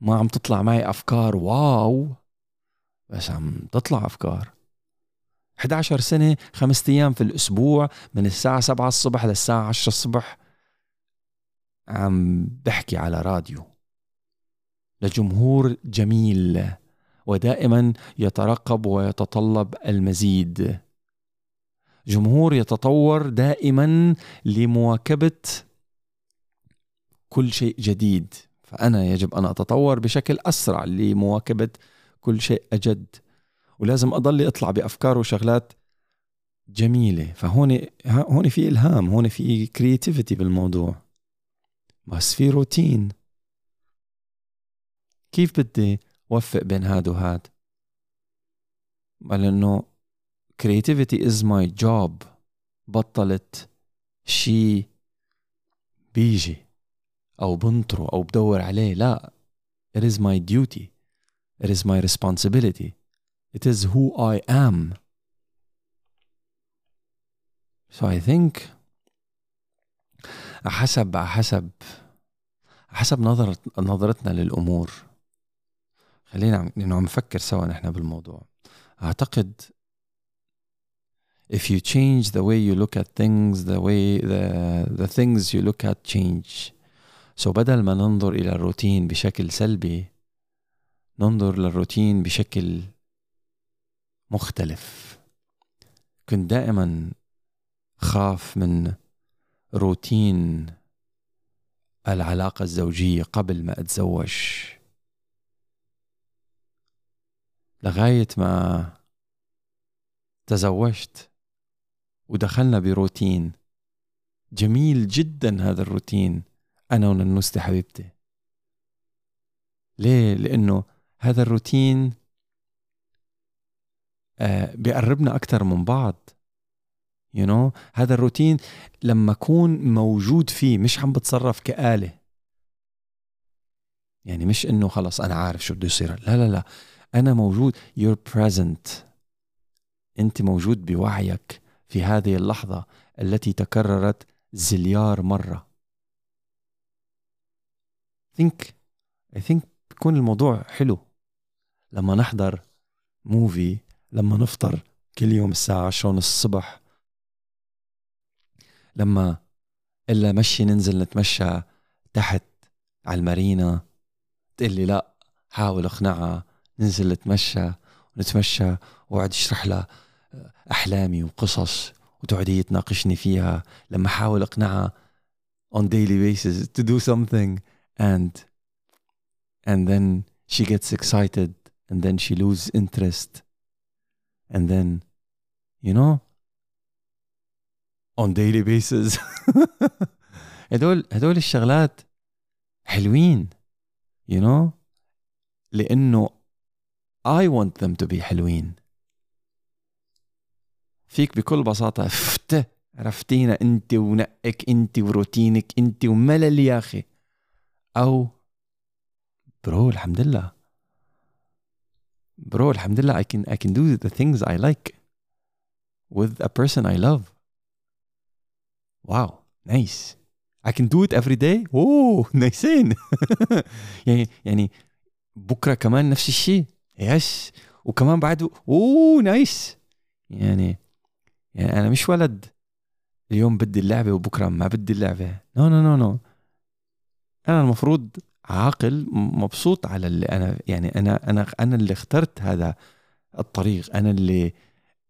ما عم تطلع معي أفكار wow بس عم تطلع أفكار. 11 سنة خمسة أيام في الأسبوع من الساعة 7 الصبح للساعة 10 الصبح عم بحكي على راديو. لجمهور جميل ودائما يترقب ويتطلب المزيد. جمهور يتطور دائما لمواكبة كل شيء جديد. فأنا يجب أن أتطور بشكل أسرع لمواكبة كل شيء أجد. ولازم أضل أطلع بأفكار وشغلات جميلة. فهون هون في إلهام هون في كرياتيفيتي بالموضوع. بس في روتين. كيف بدي وفق بين هاد وهاد؟ لأنه creativity is my job. بطلت شي بيجي أو بنطره أو بدور عليه. لا it is my duty. It is my responsibility. It is who I am. So I think حسب حسب حسب نظرة نظرتنا للأمور. خلينا عم نفكر سوا نحن بالموضوع. أعتقد if you change the way you look at things the way the the things you look at change. So بدل ما ننظر إلى الروتين بشكل سلبي ننظر للروتين بشكل مختلف. كنت دائما خاف من روتين العلاقة الزوجية قبل ما أتزوج. لغاية ما تزوجت ودخلنا بروتين. جميل جدا هذا الروتين. أنا وننوستي حبيبتي. ليه؟ لأنه هذا الروتين آه بيقربنا أكثر من بعض. You know هذا الروتين لما أكون موجود فيه مش عم بتصرف كآلة. يعني مش إنه خلص أنا عارف شو بده يصير. لا لا لا. أنا موجود. You're present. أنت موجود بوعيك. في هذه اللحظة التي تكررت زليار مرة. Think I think بيكون الموضوع حلو. لما نحضر موفي لما نفطر كل يوم الساعة عشرة ونص الصبح لما إلا مشي ننزل نتمشى تحت على المارينا تقول لي لا حاول أقنعها ننزل نتمشى ونتمشى وأقعد أشرح لها. احلامي وقصص وتقعدي تناقشني فيها لما احاول اقنعها on daily basis to do something and and then she gets excited and then she loses interest and then you know on daily basis هدول هدول الشغلات حلوين you know لأنه I want them to be حلوين فيك بكل بساطة فته عرفتينا انت ونقك انت وروتينك انت وملل يا أخي. أو bro الحمد لله. bro الحمد لله. I can I can do the things I like with a person I love. Wow. Nice. I can do it every day. oh *laughs* nice. *laughs* يعني يعني بكرة كمان نفس الشيء. yes وكمان بعده. oh nice يعني يعني أنا مش ولد. اليوم بدي اللعبة وبكرة ما بدي اللعبة. no no no no أنا المفروض عاقل مبسوط على اللي أنا يعني أنا أنا أنا اللي اخترت هذا الطريق. أنا اللي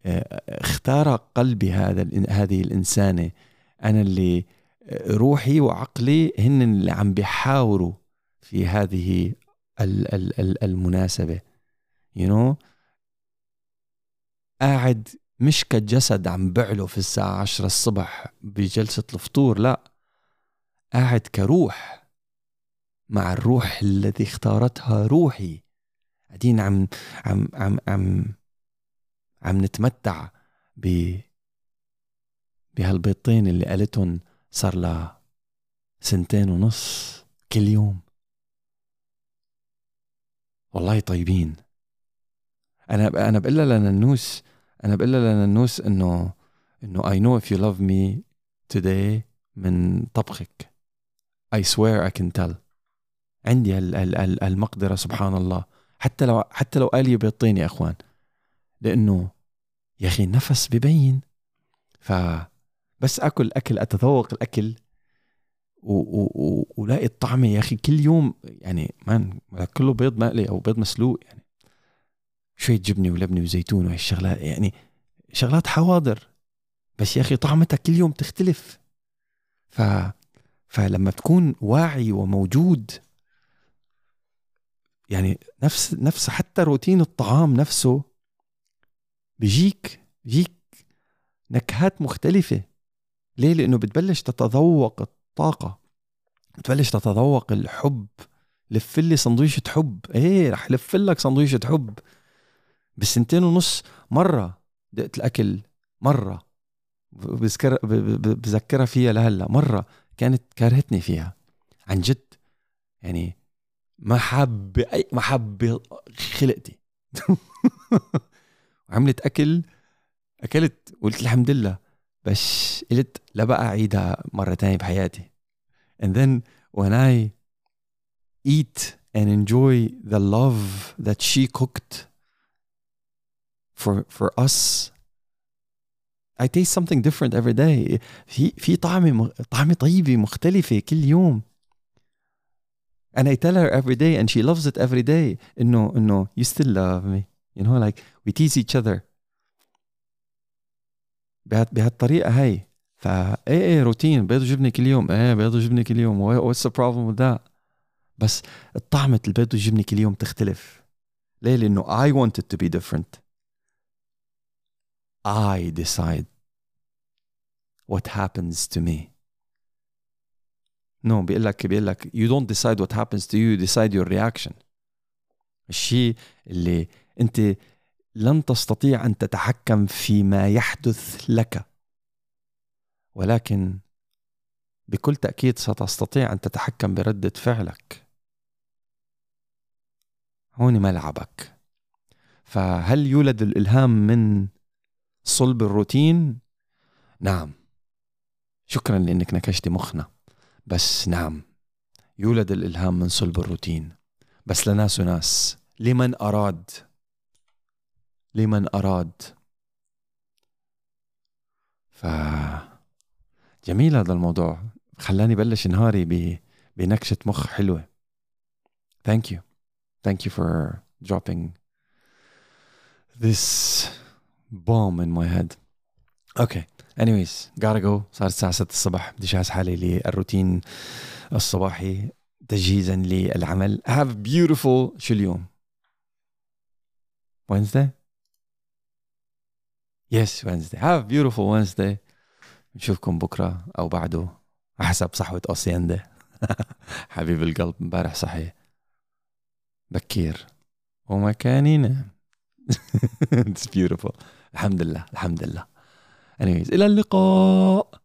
آه، اختار قلبي هذا هذه الإنسانة. أنا اللي آه، روحي وعقلي هن اللي عم بيحاوروا في هذه المناسبة. يو you know? قاعد مش كجسد عم بعله في الساعة عشرة الصبح بجلسة الفطور لا. قاعد كروح مع الروح الذي اختارتها روحي. قاعدين عم عم عم عم عم نتمتع ب بهالبيضتين اللي قالتهم صار لها سنتين ونص كل يوم. والله طيبين. أنا أنا بقول لها لننوس أنا بقول لها إنه إنه I know if you love me today من طبخك. I swear I can tell. عندي هالمقدرة سبحان الله. حتى لو حتى لو قال بيضتين يا إخوان. لأنه يا أخي النفس ببين. ف بس آكل أكل أتذوق الأكل. ولاقي الطعمه يا أخي كل يوم يعني مان كله بيض مقلي أو بيض مسلوق يعني. شوية جبنة ولبنة وزيتون وهي الشغلات يعني شغلات حواضر. بس يا أخي طعمتها كل يوم تختلف. ف فلما تكون واعي وموجود يعني نفس نفس حتى روتين الطعام نفسه بيجيك بيجيك نكهات مختلفة. ليه؟ لأنه بتبلش تتذوق الطاقة بتبلش تتذوق الحب. لف لي سندويشة حب. إيه رح لف لك سندويشة حب. بالسنتين ونص مرة دقت الأكل مرة. بذكر بذكرها فيها لهلأ. مرة كانت كارهتني فيها. عن جد. يعني ما حاب أي ما حاب خلقتي. *laughs* عملت أكل أكلت قلت الحمد لله. بس قلت لا بقى أعيدها مرة تانية بحياتي. And then when I eat and enjoy the love that she cooked for for us I taste something different every day في في طعمه طعمه طيبه مختلفه كل يوم and I tell her every day and she loves it every day انه انه you still love me you know like we tease each other بهالطريقه هاي فا إيه إيه روتين بيض وجبنه كل يوم إيه بيض وجبنه كل يوم what's the problem with that بس طعمة البيض والجبنة كل يوم تختلف ليه لأنه I want it to be different I decide what happens to me. No بيقول لك بيقول لك you don't decide what happens to you you decide your reaction. الشيء اللي أنت لن تستطيع أن تتحكم فيما يحدث لك. ولكن بكل تأكيد ستستطيع أن تتحكم بردة فعلك. هون ملعبك. فهل يولد الإلهام من صلب الروتين. نعم. شكرا لأنك نكشتي مخنا. بس نعم يولد الإلهام من صلب الروتين. بس لناس وناس لمن أراد؟ لمن أراد؟ ف جميل هذا الموضوع. خلاني بلش نهاري ب... بنكشة مخ حلوة. Thank you. Thank you for dropping this bomb in my head. Okay anyways gotta go. صار الساعة 6 الصبح. بدي اجهز حالي للروتين الصباحي تجهيزا للعمل. Have beautiful شو اليوم؟ Wednesday? Yes Wednesday. Have beautiful Wednesday. نشوفكم بكرة أو بعده. حسب صحوة أوسياندا حبيب القلب امبارح صحي بكير. ومكاننا *laughs* It's beautiful. الحمد لله الحمد لله. Anyways إلى اللقاء.